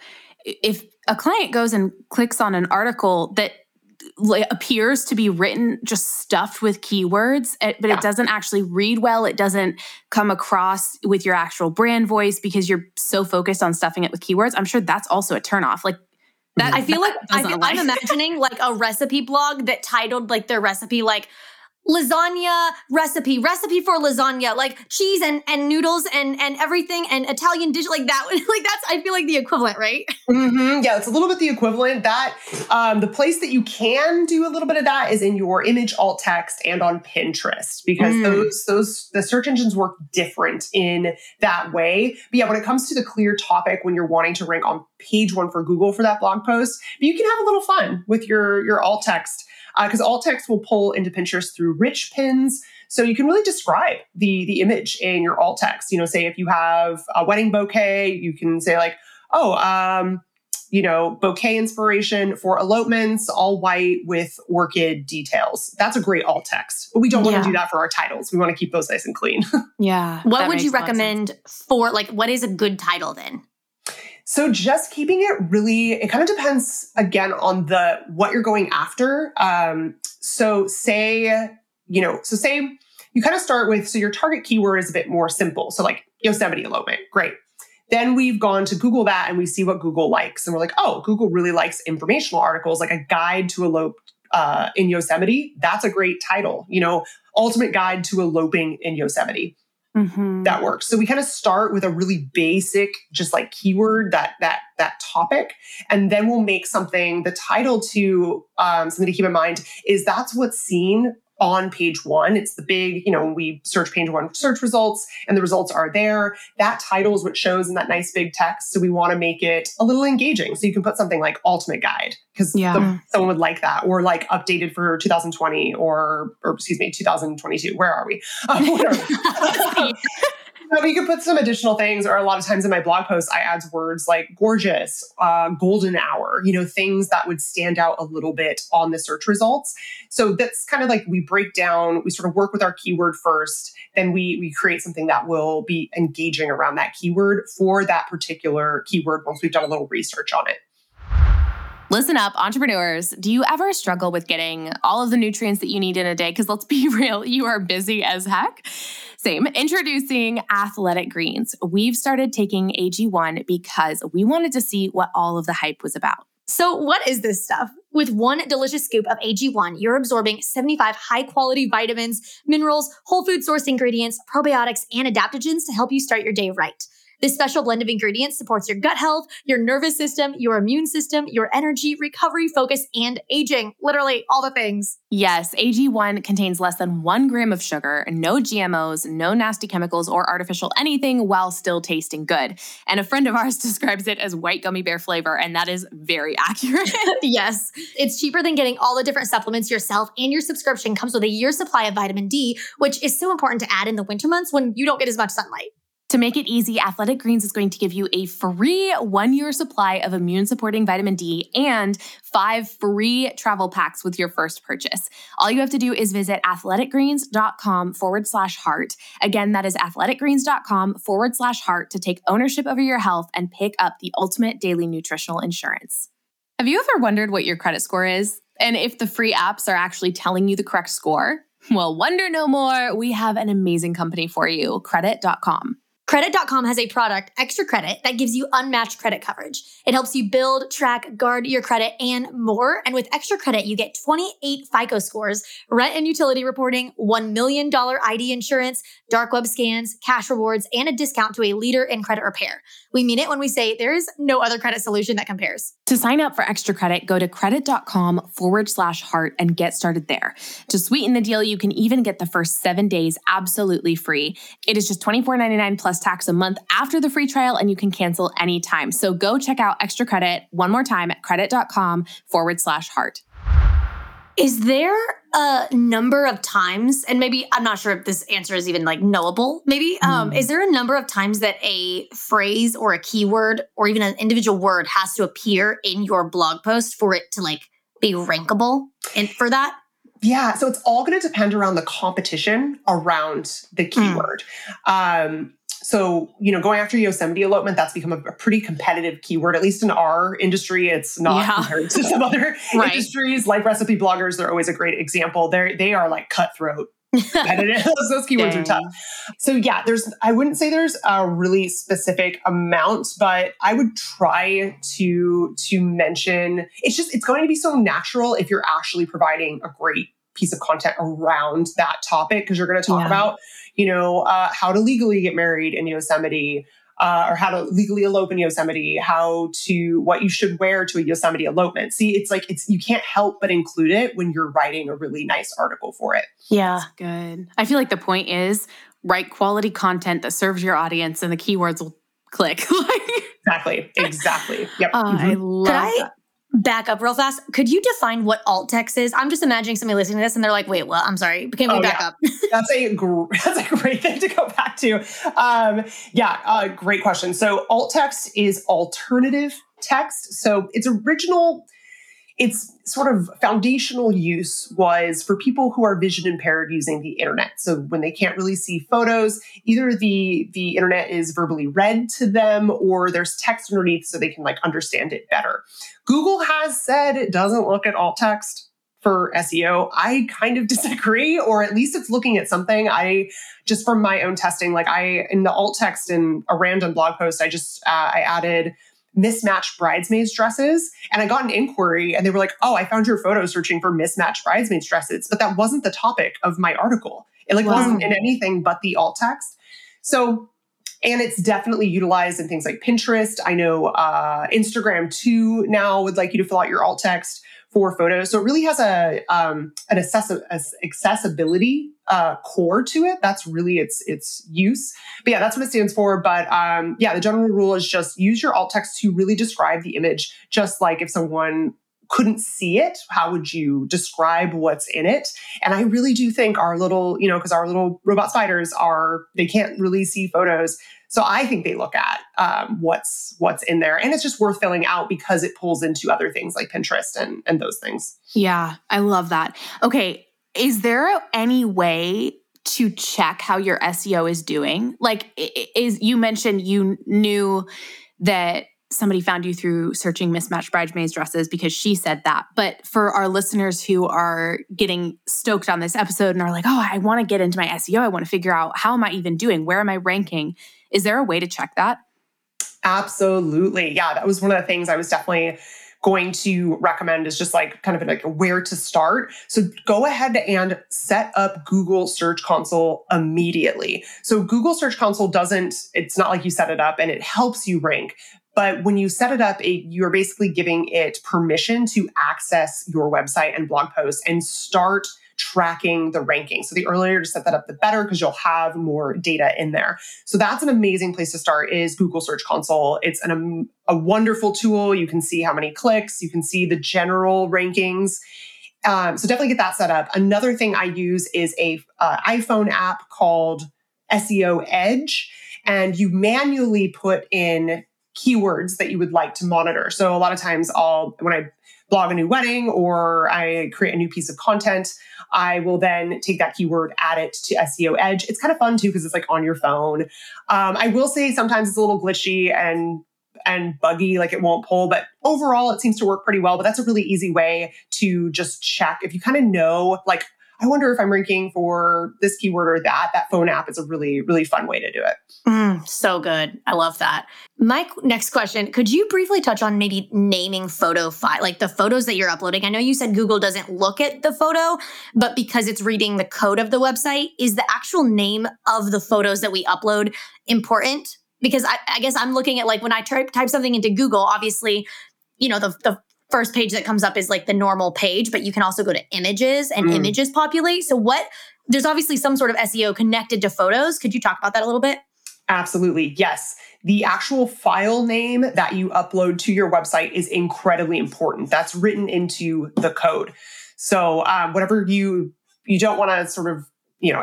if a client goes and clicks on an article that appears to be written just stuffed with keywords, eh, but yeah. it doesn't actually read well. It doesn't come across with your actual brand voice because you're so focused on stuffing it with keywords. I'm sure that's also a turnoff. Like that, I feel like I am <laughs> imagining like a recipe blog that titled like their recipe like lasagna recipe, recipe for lasagna, like cheese and, and noodles and, and everything and Italian dish like that. <laughs> like that's, I feel like the equivalent, right? Mm-hmm. Yeah, it's a little bit the equivalent. That um, the place that you can do a little bit of that is in your image alt text and on Pinterest because mm. those those the search engines work different in that way. But yeah, when it comes to the clear topic, when you're wanting to rank on page one for Google for that blog post, but you can have a little fun with your your alt text because uh, alt text will pull into Pinterest through rich pins. So you can really describe the the image in your alt text. You know, say if you have a wedding bouquet, you can say like, oh, um, you know, bouquet inspiration for elopements, all white with orchid details. That's a great alt text. But we don't want yeah. to do that for our titles. We want to keep those nice and clean. <laughs> yeah. What would you recommend for like what is a good title then? So just keeping it really, it kind of depends again on the what you're going after. Um, so say, you know, so say you kind of start with so your target keyword is a bit more simple. So like Yosemite elopement, great. Then we've gone to Google that and we see what Google likes, and we're like, oh, Google really likes informational articles, like a guide to elope uh, in Yosemite. That's a great title. You know, ultimate guide to eloping in Yosemite. Mm-hmm. That works. So we kind of start with a really basic, just like keyword that that that topic, and then we'll make something. The title to um, something to keep in mind is that's what's seen on page one. It's the big, you know, we search page one search results and the results are there. That title is what shows in that nice big text. So we want to make it a little engaging. So you can put something like ultimate guide because yeah. someone would like that or like updated for 2020 or, or excuse me, 2022. Where are we? <laughs> Um, <laughs> <laughs> No, you could put some additional things, or a lot of times in my blog posts, I add words like gorgeous, uh, golden hour, you know, things that would stand out a little bit on the search results. So that's kind of like we break down, we sort of work with our keyword first, then we we create something that will be engaging around that keyword for that particular keyword once we've done a little research on it. Listen up, entrepreneurs. Do you ever struggle with getting all of the nutrients that you need in a day? Because let's be <laughs> real, you are busy as heck. Same. Introducing Athletic Greens. We've started taking AG1 because we wanted to see what all of the hype was about. So, what is this stuff? With one delicious scoop of AG1, you're absorbing 75 high quality vitamins, minerals, whole food source ingredients, probiotics, and adaptogens to help you start your day right. This special blend of ingredients supports your gut health, your nervous system, your immune system, your energy, recovery, focus, and aging. Literally all the things. Yes, AG1 contains less than one gram of sugar, no GMOs, no nasty chemicals or artificial anything while still tasting good. And a friend of ours <laughs> describes it as white gummy bear flavor, and that is very <laughs> accurate. <laughs> yes, it's cheaper than getting all the different supplements yourself, and your subscription comes with a year's supply of vitamin D, which is so important to add in the winter months when you don't get as much sunlight. To make it easy, Athletic Greens is going to give you a free one year supply of immune supporting vitamin D and five free travel packs with your first purchase. All you have to do is visit athleticgreens.com forward slash heart. Again, that is athleticgreens.com forward slash heart to take ownership over your health and pick up the ultimate daily nutritional insurance. Have you ever wondered what your credit score is and if the free apps are actually telling you the correct score? Well, wonder no more. We have an amazing company for you, credit.com. Credit.com has a product, Extra Credit, that gives you unmatched credit coverage. It helps you build, track, guard your credit, and more. And with Extra Credit, you get 28 FICO scores, rent and utility reporting, $1 million ID insurance, dark web scans, cash rewards, and a discount to a leader in credit repair. We mean it when we say there is no other credit solution that compares. To sign up for Extra Credit, go to credit.com forward slash heart and get started there. To sweeten the deal, you can even get the first seven days absolutely free. It is just $24.99 plus tax a month after the free trial, and you can cancel anytime. So go check out Extra Credit one more time at credit.com forward slash heart. Is there a number of times, and maybe I'm not sure if this answer is even like knowable, maybe, um, mm. is there a number of times that a phrase or a keyword or even an individual word has to appear in your blog post for it to like be rankable and for that? Yeah, so it's all going to depend around the competition around the hmm. keyword. Mm. Um, so you know going after yosemite elopement that's become a, a, pretty competitive keyword at least in our industry it's not yeah. compared to some other <laughs> right. industries like recipe bloggers they're always a great example they're they are like cutthroat competitive <laughs> those keywords <laughs> Dang. are tough so yeah there's i wouldn't say there's a really specific amount but i would try to to mention it's just it's going to be so natural if you're actually providing a great piece of content around that topic because you're going to talk Yeah. about, you know, uh, how to legally get married in Yosemite. Uh, or how to legally elope in Yosemite, how to what you should wear to a Yosemite elopement. See, it's like it's you can't help but include it when you're writing a really nice article for it. Yeah. Good. I feel like the point is write quality content that serves your audience and the keywords will click. <laughs> like, Exactly. Exactly. Yep. oh, I Mhm. love Could I that. Back up real fast? Could you define what alt text is? I'm just imagining somebody listening to this and they're like, wait, what? I'm sorry. Can we Oh, back yeah. up? <laughs> That's a gr- <laughs> that's a great thing to go back to. Um, yeah, uh, great question. So alt text is alternative text. So its original, its sort of foundational use was for people who are vision impaired using the internet. So when they can't really see photos, either the the internet is verbally read to them or there's text underneath so they can like understand it better. Google has said it doesn't look at alt text for SEO. I kind of <laughs> disagree, or at least it's looking at something. I just from my own testing, like I in the alt text in a random blog post, I just uh, I added mismatched bridesmaids dresses and I got an inquiry and they were like, "Oh, I found your photo searching for mismatched bridesmaids dresses," but that wasn't the topic of my article. It like Wow. wasn't in anything but the alt text. So and it's definitely utilized in things like Pinterest. I know uh, Instagram too now would like you to fill out your alt text for photos. So it really has a um, an accessi- accessibility uh, core to it. That's really its its use. But yeah, that's what it stands for. But um, yeah, the general rule is just use your alt text to really describe the image. Just like if someone couldn't see it, how would you describe what's in it? And I really do think our little, you know, because our little robot spiders are they can't really see photos. So I think they look at um, what's what's in there, and it's just worth filling out because it pulls into other things like Pinterest and and those things. Yeah, I love that. Okay, is there any way to check how your SEO is doing? Like is you mentioned you knew that somebody found you through searching mismatched bridesmaids dresses because she said that. But for our listeners who are getting stoked on this episode and are like, "Oh, I want to get into my SEO. I want to figure out how am I even doing? Where am I ranking?" Is there a way to check that? Absolutely. Yeah, that was one of the things I was definitely going to recommend is just like kind of like where to start. So go ahead and set up Google Search Console immediately. So Google Search Console doesn't, it's not like you set it up and it helps you rank. But when you set it up, it, you're basically giving it permission to access your website and blog posts and start tracking the ranking. So the earlier to set that up, the better because you'll have more data in there. So that's an amazing place to start is Google Search Console. It's an, um, a wonderful tool. You can see how many clicks, you can see the general rankings. Um, so definitely get that set up. Another thing I use is a uh, iPhone app called SEO Edge, and you manually put in keywords that you would like to monitor. So a lot of times I'll when I blog a new wedding or I create a new piece of content, I will then take that keyword, add it to SEO Edge. It's kind of fun too because it's like on your phone. Um, I will say sometimes it's a little glitchy and and buggy, like it won't pull, but overall it seems to work pretty well. But that's a really easy way to just check if you kind of know, like, I wonder if I'm ranking for this keyword or that. That phone app is a really, really fun way to do it. Mm, so good. I love that. My next question Could you briefly touch on maybe naming photo file, like the photos that you're uploading? I know you said Google doesn't look at the photo, but because it's reading the code of the website, is the actual name of the photos that we upload important? Because I, I guess I'm looking at like when I type, type something into Google, obviously, you know, the, the first page that comes up is like the normal page, but you can also go to images and Mm. images populate. So, what there's obviously some sort of SEO connected to photos. Could you talk about that a little bit? Absolutely. Yes. The actual file name that you upload to your website is incredibly important. That's written into the code. So, um, whatever you you don't want to sort of you know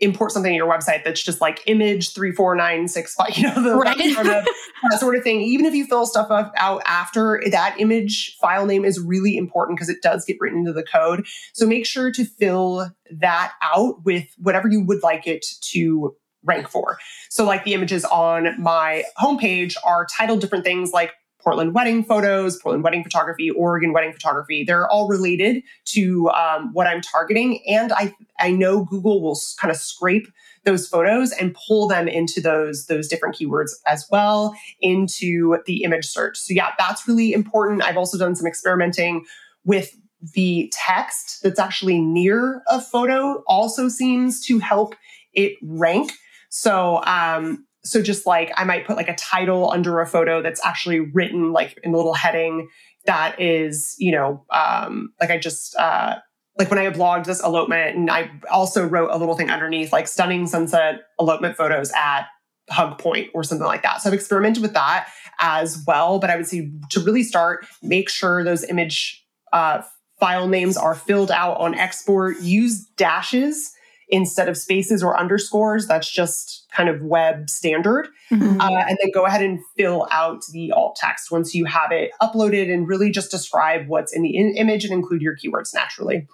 import something in your website that's just like image three four nine six five. <laughs> You know the, Right. sort of, that sort of thing. Even if you fill stuff up, out after that image file name is really important because it does get written into the code. So make sure to fill that out with whatever you would like it to rank for. So, like the images on my homepage are titled different things like Portland wedding photos, Portland wedding photography, Oregon wedding photography. They're all related to um, what I'm targeting. And I, I know Google will kind of scrape those photos and pull them into those, those different keywords as well into the image search. So, yeah, that's really important. I've also done some experimenting with the text that's actually near a photo also seems to help it rank. So, um, so just like I might put like a title under a photo that's actually written like in a little heading that is, you know, um, like I just, uh, like when I blogged this elopement and I also wrote a little thing underneath like stunning sunset elopement photos at hug point or something like that. So I've experimented with that as well. But I would say to really start, make sure those image uh, file names are filled out on export. Use dashes instead of spaces or underscores. That's just kind of web standard. Mm-hmm. Uh, and then go ahead and fill out the alt text once you have it uploaded and really just describe what's in the in- image and include your keywords naturally.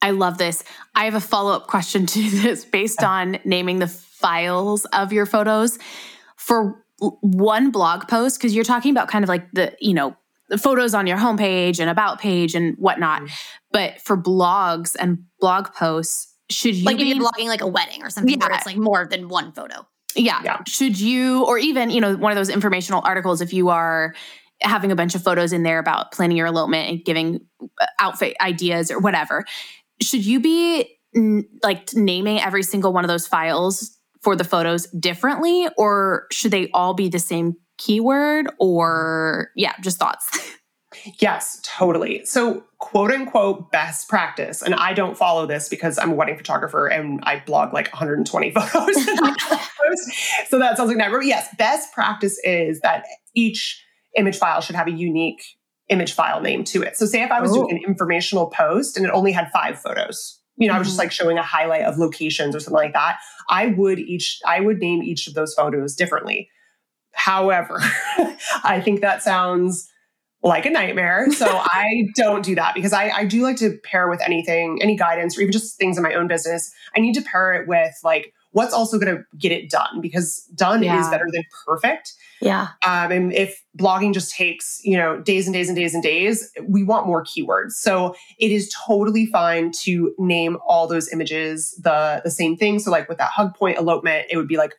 I love this. I have a follow up question to <laughs> this based on naming the files of your photos. For one blog post, because you're talking about kind of like the, you know, the photos on your homepage and about page and whatnot. Mm-hmm. But for blogs and blog posts, should you like be if you're blogging like a wedding or something yeah. where it's like more than one photo? Yeah. yeah. Should you, or even, you know, one of those informational articles, if you are having a bunch of photos in there about planning your elopement and giving uh, outfit ideas or whatever, should you be like naming every single one of those files for the photos differently or should they all be the same keyword or yeah, just thoughts? <laughs> Yes, totally. So, quote unquote, best practice. And I don't follow this because I'm a wedding photographer and I blog like 120 <laughs> photos. so, that sounds like never. Yes, best practice is that each image file should have a unique image file name to it. So, say if I was doing an informational post and it only had five photos, you know, mm-hmm. I was just mm-hmm. like showing a highlight of locations or something like that. I would each, I would name each of those photos differently. However, <laughs> I think that sounds like a nightmare. So <laughs> I don't do that because I, I do like to pair with anything, any guidance, or even just things in my own business. I need to pair it with like what's also going to get it done because done yeah. is better than perfect. Yeah. Um, and if blogging just takes, you know, days and days and days and days, we want more keywords. So it is totally fine to name all those images the the same thing. So like with that hug point elopement, it would be like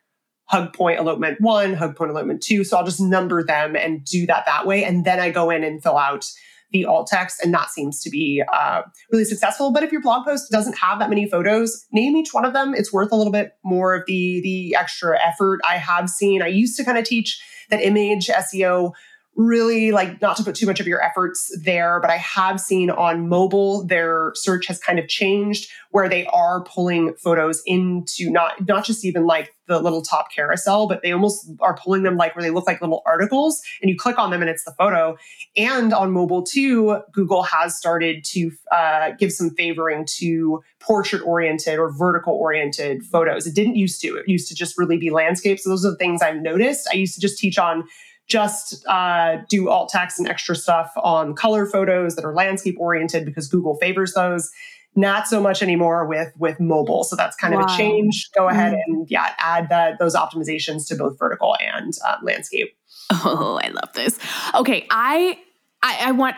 hug point elopement one, hug point elopement two. So I'll just number them and do that that way. And then I go in and fill out the alt text, and that seems to be uh, really successful. But if your blog post doesn't have that many photos, name each one of them. It's worth a little bit more of the the extra effort. I have seen. I used to kind of teach that image SEO really like not to put too much of your efforts there, but I have seen on mobile their search has kind of changed where they are pulling photos into not not just even like the little top carousel, but they almost are pulling them like where they look like little articles and you click on them and it's the photo. And on mobile too, Google has started to uh, give some favoring to portrait oriented or vertical oriented photos. It didn't used to. It used to just really be landscapes. So those are the things I've noticed. I used to just teach on just uh, do alt text and extra stuff on color photos that are landscape oriented because Google favors those. Not so much anymore with with mobile. So that's kind wow. of a change. Go ahead mm. and yeah, add that those optimizations to both vertical and uh, landscape. Oh, I love this. Okay, I, I I want.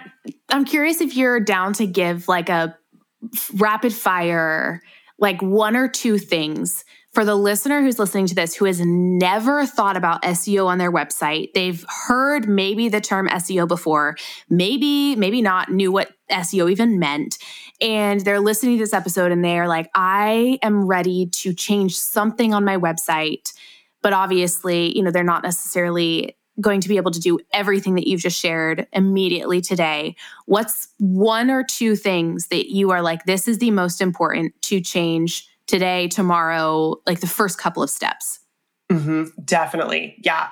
I'm curious if you're down to give like a rapid fire, like one or two things for the listener who's listening to this who has never thought about SEO on their website, they've heard maybe the term SEO before, maybe, maybe not knew what SEO even meant. And they're listening to this episode and they're like, I am ready to change something on my website. But obviously, you know, they're not necessarily going to be able to do everything that you've just shared immediately today. What's one or two things that you are like, this is the most important to change today, tomorrow, like the first couple of steps? Mm-hmm, definitely. Yeah.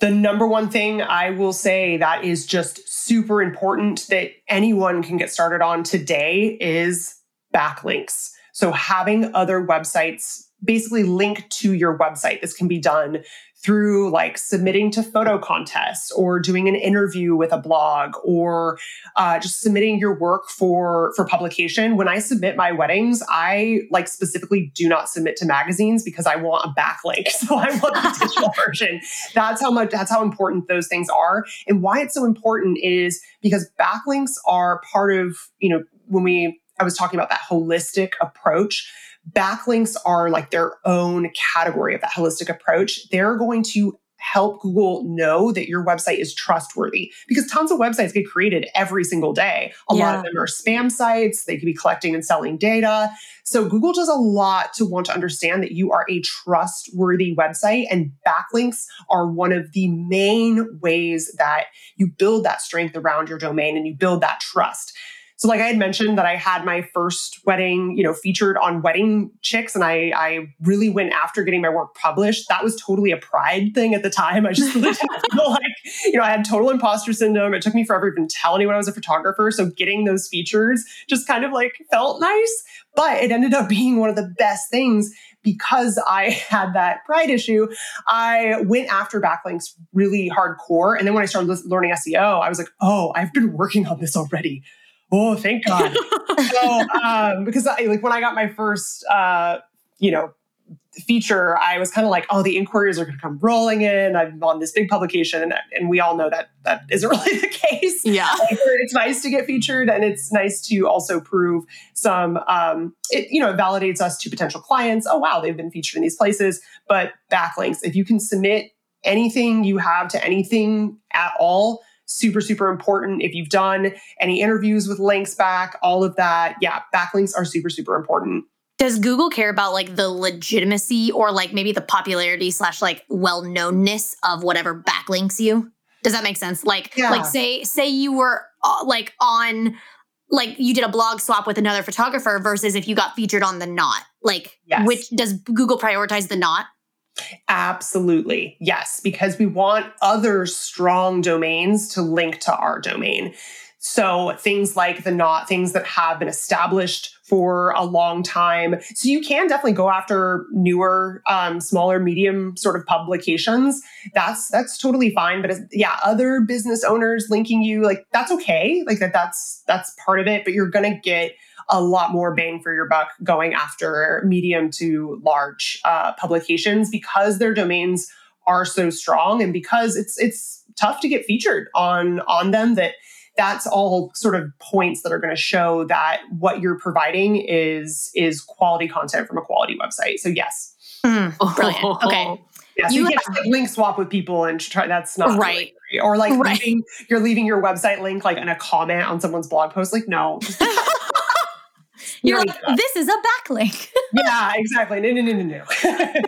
The number one thing I will say that is just super important that anyone can get started on today is backlinks. So having other websites basically link to your website. This can be done through like submitting to photo contests or doing an interview with a blog or uh, just submitting your work for for publication. When i submit my weddings i like specifically do not submit to magazines because i want a backlink. <laughs> So i want the digital <laughs> version. That's how much that's how important those things are. And why it's so important is because backlinks are part of you know when we i was talking about that holistic approach backlinks are like their own category of that holistic approach. They're going to help Google know that your website is trustworthy because tons of websites get created every single day. A yeah. lot of them are spam sites, they could be collecting and selling data. So Google does a lot to want to understand that you are a trustworthy website, and backlinks are one of the main ways that you build that strength around your domain and you build that trust. So, like I had mentioned that I had my first wedding, you know, featured on Wedding Chicks, and I I really went after getting my work published. That was totally a pride thing at the time. I just really <laughs> feel like, you know, I had total imposter syndrome. It took me forever to even tell anyone I was a photographer. So getting those features just kind of like felt nice, but it ended up being one of the best things because I had that pride issue, I went after backlinks really hardcore. And then when I started learning SEO, I was like, oh, I've been working on this already oh, thank God. <laughs> so, um, because I, like when I got my first, uh, you know, feature, I was kind of like, oh, the inquiries are going to come rolling in. I'm on this big publication, and, and we all know that that isn't <laughs> really the case. Yeah, like, it's nice to get featured, and it's nice to also prove some. Um, it you know it validates us to potential clients. Oh wow, they've been featured in these places. But backlinks, if you can submit anything you have to anything at all super, super important. If you've done any interviews with links back, all of that, yeah, backlinks are super, super important. Does Google care about like the legitimacy or like maybe the popularity slash like well knownness of whatever backlinks you? Does that make sense? Like, yeah. like say say you were uh, like on like you did a blog swap with another photographer versus if you got featured on the knot. Like, yes. which does Google prioritize the knot? Absolutely. Yes, because we want other strong domains to link to our domain. So things like the knot, things that have been established for a long time. So you can definitely go after newer, um, smaller, medium sort of publications. That's that's totally fine. But yeah, other business owners linking you, like that's okay. Like that that's that's part of it. But you're gonna get a lot more bang for your buck going after medium to large uh, publications because their domains are so strong and because it's it's tough to get featured on on them that that's all sort of points that are going to show that what you're providing is is quality content from a quality website so yes mm, brilliant okay <laughs> yeah, so you, you can't link swap with people and try. That's not right. Really or like right. leaving, you're leaving your website link like in a comment on someone's blog post. Like no, <laughs> You're like, this is a backlink. <laughs> yeah, exactly. No, no, no, no, no.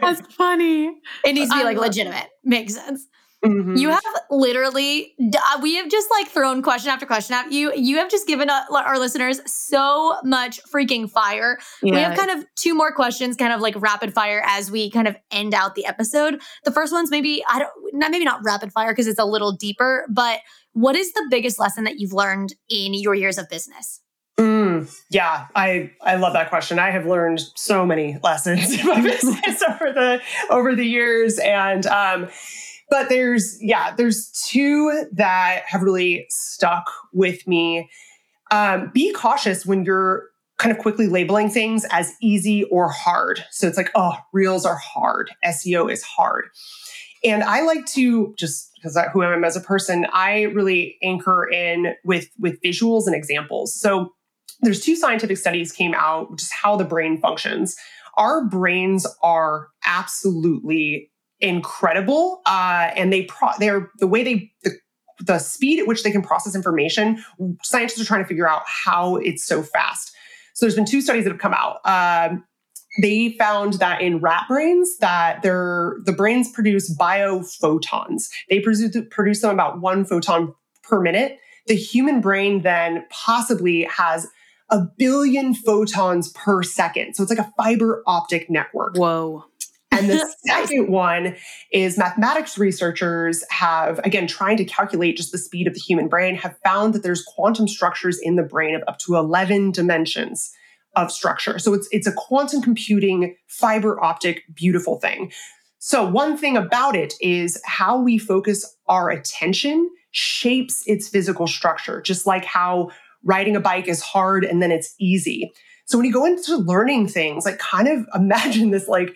That's funny. It needs to be like legitimate. Makes sense. Mm-hmm. You have literally, uh, we have just like thrown question after question at you. You have just given our listeners so much freaking fire. Yeah. We have kind of two more questions, kind of like rapid fire as we kind of end out the episode. The first one's maybe, I don't, not, maybe not rapid fire because it's a little deeper, but what is the biggest lesson that you've learned in your years of business? Mm, yeah, I I love that question. I have learned so many lessons <laughs> in my business <laughs> over the over the years, and um, but there's yeah, there's two that have really stuck with me. Um, be cautious when you're kind of quickly labeling things as easy or hard. So it's like, oh, reels are hard, SEO is hard. And I like to just because who I am as a person, I really anchor in with with visuals and examples. So there's two scientific studies came out just how the brain functions our brains are absolutely incredible uh, and they pro- they're the way they the, the speed at which they can process information scientists are trying to figure out how it's so fast so there's been two studies that have come out um, they found that in rat brains that their the brains produce biophotons they produce, produce them about one photon per minute the human brain then possibly has a billion photons per second. So it's like a fiber optic network. Whoa. And the <laughs> second one is mathematics researchers have, again, trying to calculate just the speed of the human brain, have found that there's quantum structures in the brain of up to 11 dimensions of structure. So it's, it's a quantum computing fiber optic, beautiful thing. So one thing about it is how we focus our attention shapes its physical structure, just like how riding a bike is hard and then it's easy. So when you go into learning things, like kind of <laughs> imagine this like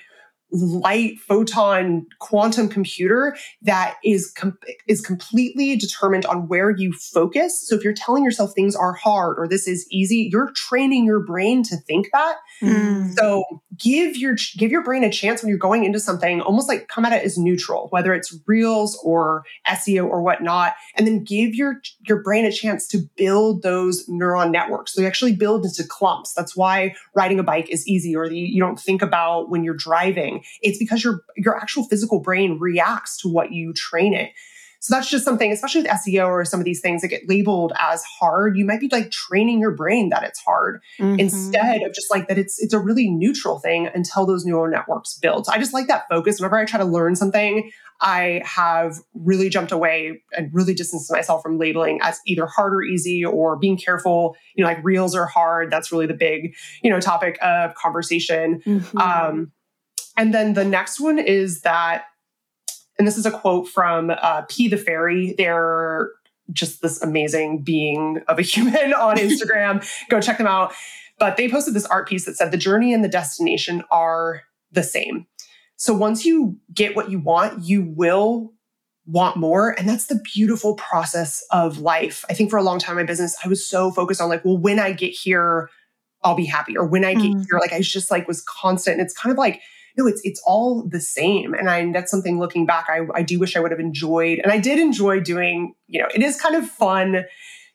light photon quantum computer that is com- is completely determined on where you focus. So if you're telling yourself things are hard or this is easy, you're training your brain to think that. Mm. So give your give your brain a chance when you're going into something almost like come at it as neutral whether it's reels or seo or whatnot and then give your your brain a chance to build those neuron networks. So you actually build into clumps. That's why riding a bike is easy or you don't think about when you're driving. It's because your your actual physical brain reacts to what you train it so that's just something, especially with SEO or some of these things that get labeled as hard. You might be like training your brain that it's hard mm-hmm. instead of just like that it's it's a really neutral thing until those neural networks build. So I just like that focus. Whenever I try to learn something, I have really jumped away and really distanced myself from labeling as either hard or easy or being careful. You know, like reels are hard. That's really the big, you know, topic of conversation. Mm-hmm. Um, and then the next one is that and this is a quote from uh, P the Fairy. They're just this amazing being of a <laughs> human on Instagram. Go check them out. But they posted this art piece that said the journey and the destination are the same. So once you get what you want, you will want more. And that's the beautiful process of life. I think for a long time in my business, I was so focused on like, well, when I get here, I'll be happy. Or when I get mm. here, like I just like was constant. And it's kind of like no, it's it's all the same. And I that's something looking back, I, I do wish I would have enjoyed. And I did enjoy doing, you know, it is kind of fun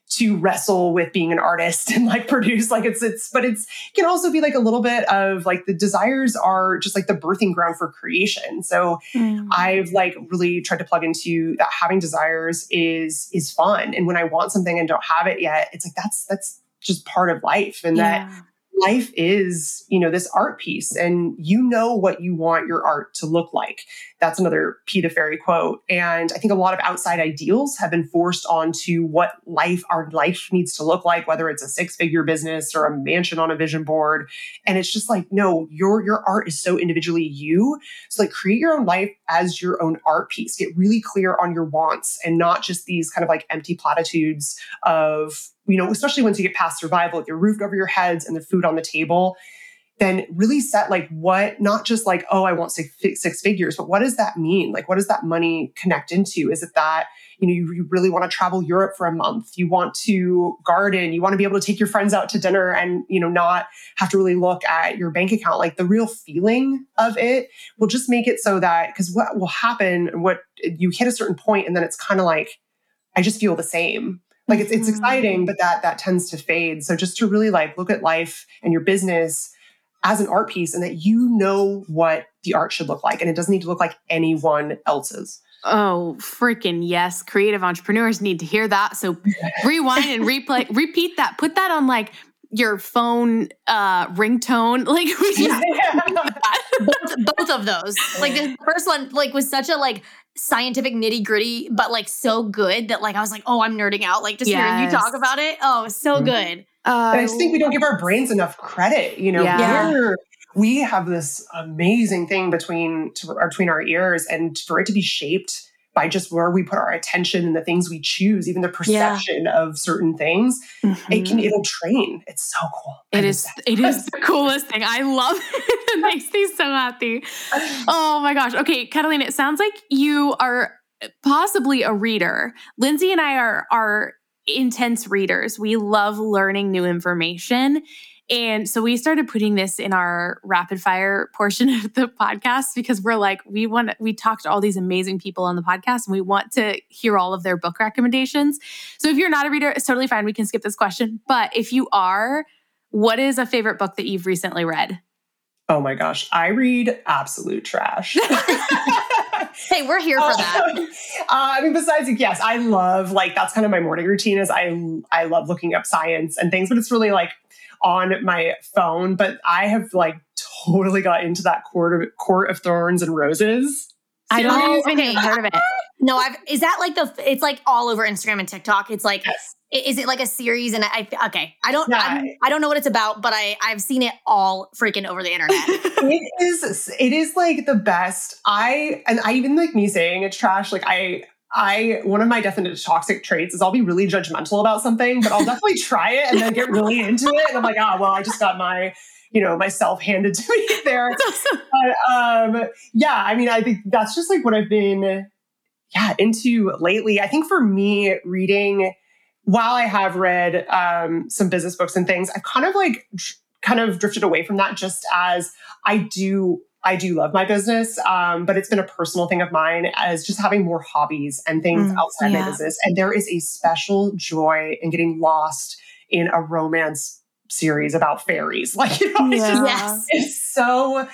to wrestle with being an artist <laughs> and like produce like it's it's but it's can also be like a little bit of like the desires are just like the birthing ground for creation so mm. i've like really tried to plug into that having desires is is fun and when i want something and don't have it yet it's like that's that's just part of life and yeah. that life is, you know, this art piece and you know what you want your art to look like. That's another P the Fairy quote. And I think a lot of outside ideals have been forced onto what life, our life needs to look like, whether it's a six figure business or a mansion on a vision board. And it's just like, no, your, your art is so individually you. So like create your own life as your own art piece. Get really clear on your wants and not just these kind of like empty platitudes of you know, especially once you get past survival, your roof over your heads and the food on the table, then really set like what, not just like, oh, I want six, six figures, but what does that mean? Like, what does that money connect into? Is it that, you know, you, you really want to travel Europe for a month? You want to garden? You want to be able to take your friends out to dinner and, you know, not have to really look at your bank account? Like the real feeling of it will just make it so that, because what will happen, what you hit a certain point and then it's kind of like, I just feel the same like it's it's exciting mm. but that that tends to fade so just to really like look at life and your business as an art piece and that you know what the art should look like and it doesn't need to look like anyone else's Oh, freaking yes. Creative entrepreneurs need to hear that. So <laughs> rewind and replay, repeat that. Put that on like your phone uh ringtone. <laughs> Like we just yeah. <laughs> both, both of those. Like the first one like was such a like scientific nitty gritty, but like so good that like I was like, oh, I'm nerding out. Like just yes. hearing you talk about it. Oh, so mm-hmm. good. Uh, I just think we don't give our brains enough credit. You know, yeah. we have this amazing thing between to, between our ears, and for it to be shaped by just where we put our attention and the things we choose, even the perception yeah. of certain things, mm-hmm. it can it'll train. It's so cool. It is it is <laughs> the coolest thing. I love <laughs> it. it makes me so happy. <sighs> Oh my gosh. Okay, Catalina, it sounds like you are possibly a reader. Lindsay and I are are intense readers. We love learning new information. And so we started putting this in our rapid fire portion <laughs> of the podcast because we're like, we want, we talked to all these amazing people on the podcast and we want to hear all of their book recommendations. So if you're not a reader, it's totally fine. We can skip this question. But if you are, what is a favorite book that you've recently read? Oh my gosh, I read absolute trash. <laughs> <laughs> hey, we're here for that. <laughs> Uh, I mean, besides, yes, I love like that's kind of my morning routine. Is I I love looking up science and things, but it's really like on my phone, but I have like totally got into that court of court of thorns and roses. I don't even okay. heard of it. No, I've is that like the it's like all over Instagram and TikTok. It's like yes. Is it like a series and I okay. I don't yeah. I, I don't know what it's about, but I I've seen it all freaking over the internet. <laughs> it is it is like the best. I and I even like me saying it's trash like I I one of my definite toxic traits is I'll be really judgmental about something, but I'll <laughs> definitely try it and then get really into it. And I'm like, oh well, I just got my you know myself handed to me <laughs> there. but, um, yeah, I mean, I think that's just like what I've been yeah into lately. I think for me, reading while I have read um, some business books and things, I've kind of like kind of drifted away from that just as I do I do love my business, um, but it's been a personal thing of mine as just having more hobbies and things mm, outside yeah. my business. And there is a special joy in getting lost in a romance series about fairies. <laughs> Like, you know, it's just, yes. it's so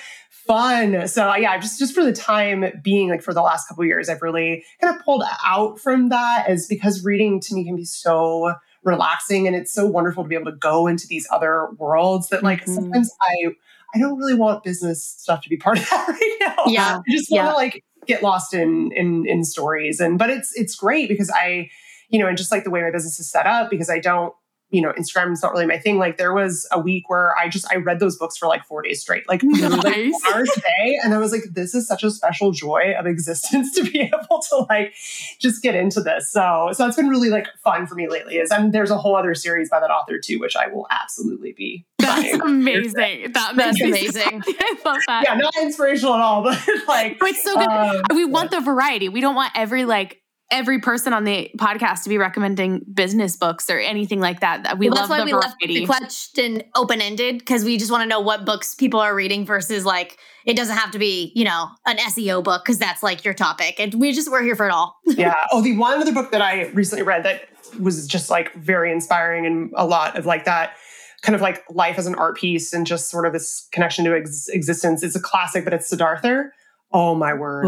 fun. So yeah, just just for the time being, like for the last couple years, I've really kind of pulled out from that as because reading to me can be so relaxing and it's so wonderful to be able to go into these other worlds that like mm-hmm. sometimes I I don't really want business stuff to be part of <laughs> that right now. Yeah. I just want to yeah. like get lost in in in stories. And but it's it's great because I, you know, and just like the way my business is set up, because I don't you know, Instagram is not really my thing. Like there was a week where I just I read those books for like four days straight, like nice. like hours a day, and I was like, this is such a special joy of existence to be <laughs> able to like just get into this. So so it's been really like fun for me lately. Is and there's a whole other series by that author too, which I will absolutely be. That's <laughs> amazing. That That's amazing. <laughs> I love that. Yeah, not inspirational at all, but like it's so good. Um, we want the variety. We don't want every like every person on the podcast to be recommending business books or anything like that. That We well, love that's why we variety. left the question open ended because we just want to know what books people are reading versus like it doesn't have to be you know an SEO book because that's like your topic and we just we're here for it all. <laughs> yeah. Oh, the one other book that I recently read that was just like very inspiring and a lot of like that kind of like life as an art piece and just sort of this connection to ex- existence. It's a classic, but it's Siddhartha Oh my word.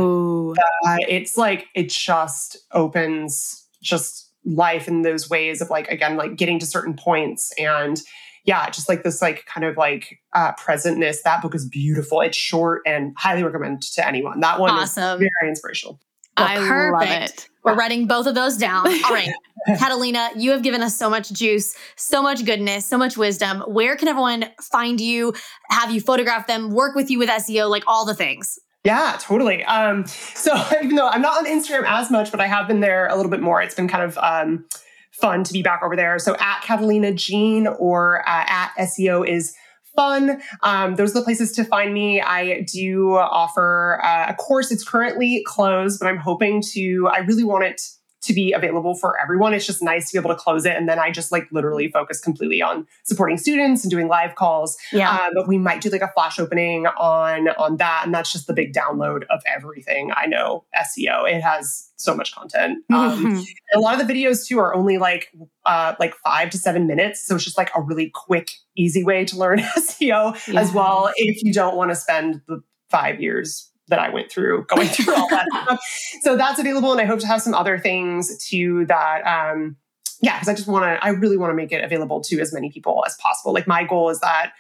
Uh, it's like it just opens just life in those ways of like again like getting to certain points and yeah just like this like kind of like uh presentness that book is beautiful it's short and highly recommend to anyone that one awesome. is very inspirational well, I perfect. love it. We're writing both of those down. <laughs> All right. Catalina, you have given us so much juice, so much goodness, so much wisdom. Where can everyone find you, have you photograph them, work with you with SEO, like all the things? Yeah, totally. Um, so <laughs> even though I'm not on Instagram as much, but I have been there a little bit more. It's been kind of um, fun to be back over there. So at Catalina Jean or uh, at SEO is fun. Um, those are the places to find me. I do offer uh, a course. It's currently closed, but I'm hoping to. I really want it to be available for everyone. It's just nice to be able to close it. And then I just like literally focus completely on supporting students and doing live calls. Yeah. Uh, but we might do like a flash opening on on that. And that's just the big download of everything. I know SEO. It has so much content. <laughs> Um, a lot of the videos too are only like uh, like five to seven minutes. So it's just like a really quick, easy way to learn <laughs> SEO yeah. as well. If you don't want to spend the five years that I went through going through all that <laughs> stuff. So that's available. And I hope to have some other things too that, um, yeah, because I just want to, I really want to make it available to as many people as possible. Like my goal is that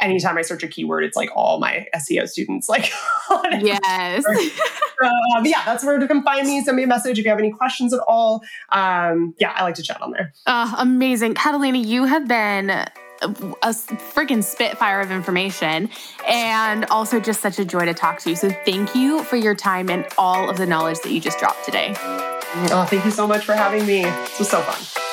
anytime I search a keyword, it's like all my SEO students like. <laughs> yes. um, yeah, that's where to come find me. Send me a message if you have any questions at all. Um, yeah, I like to chat on there. Uh, amazing. Catalina, you have been a freaking spitfire of information and also just such a joy to talk to you. So thank you for your time and all of the knowledge that you just dropped today. Oh, thank you so much for having me. This was so fun.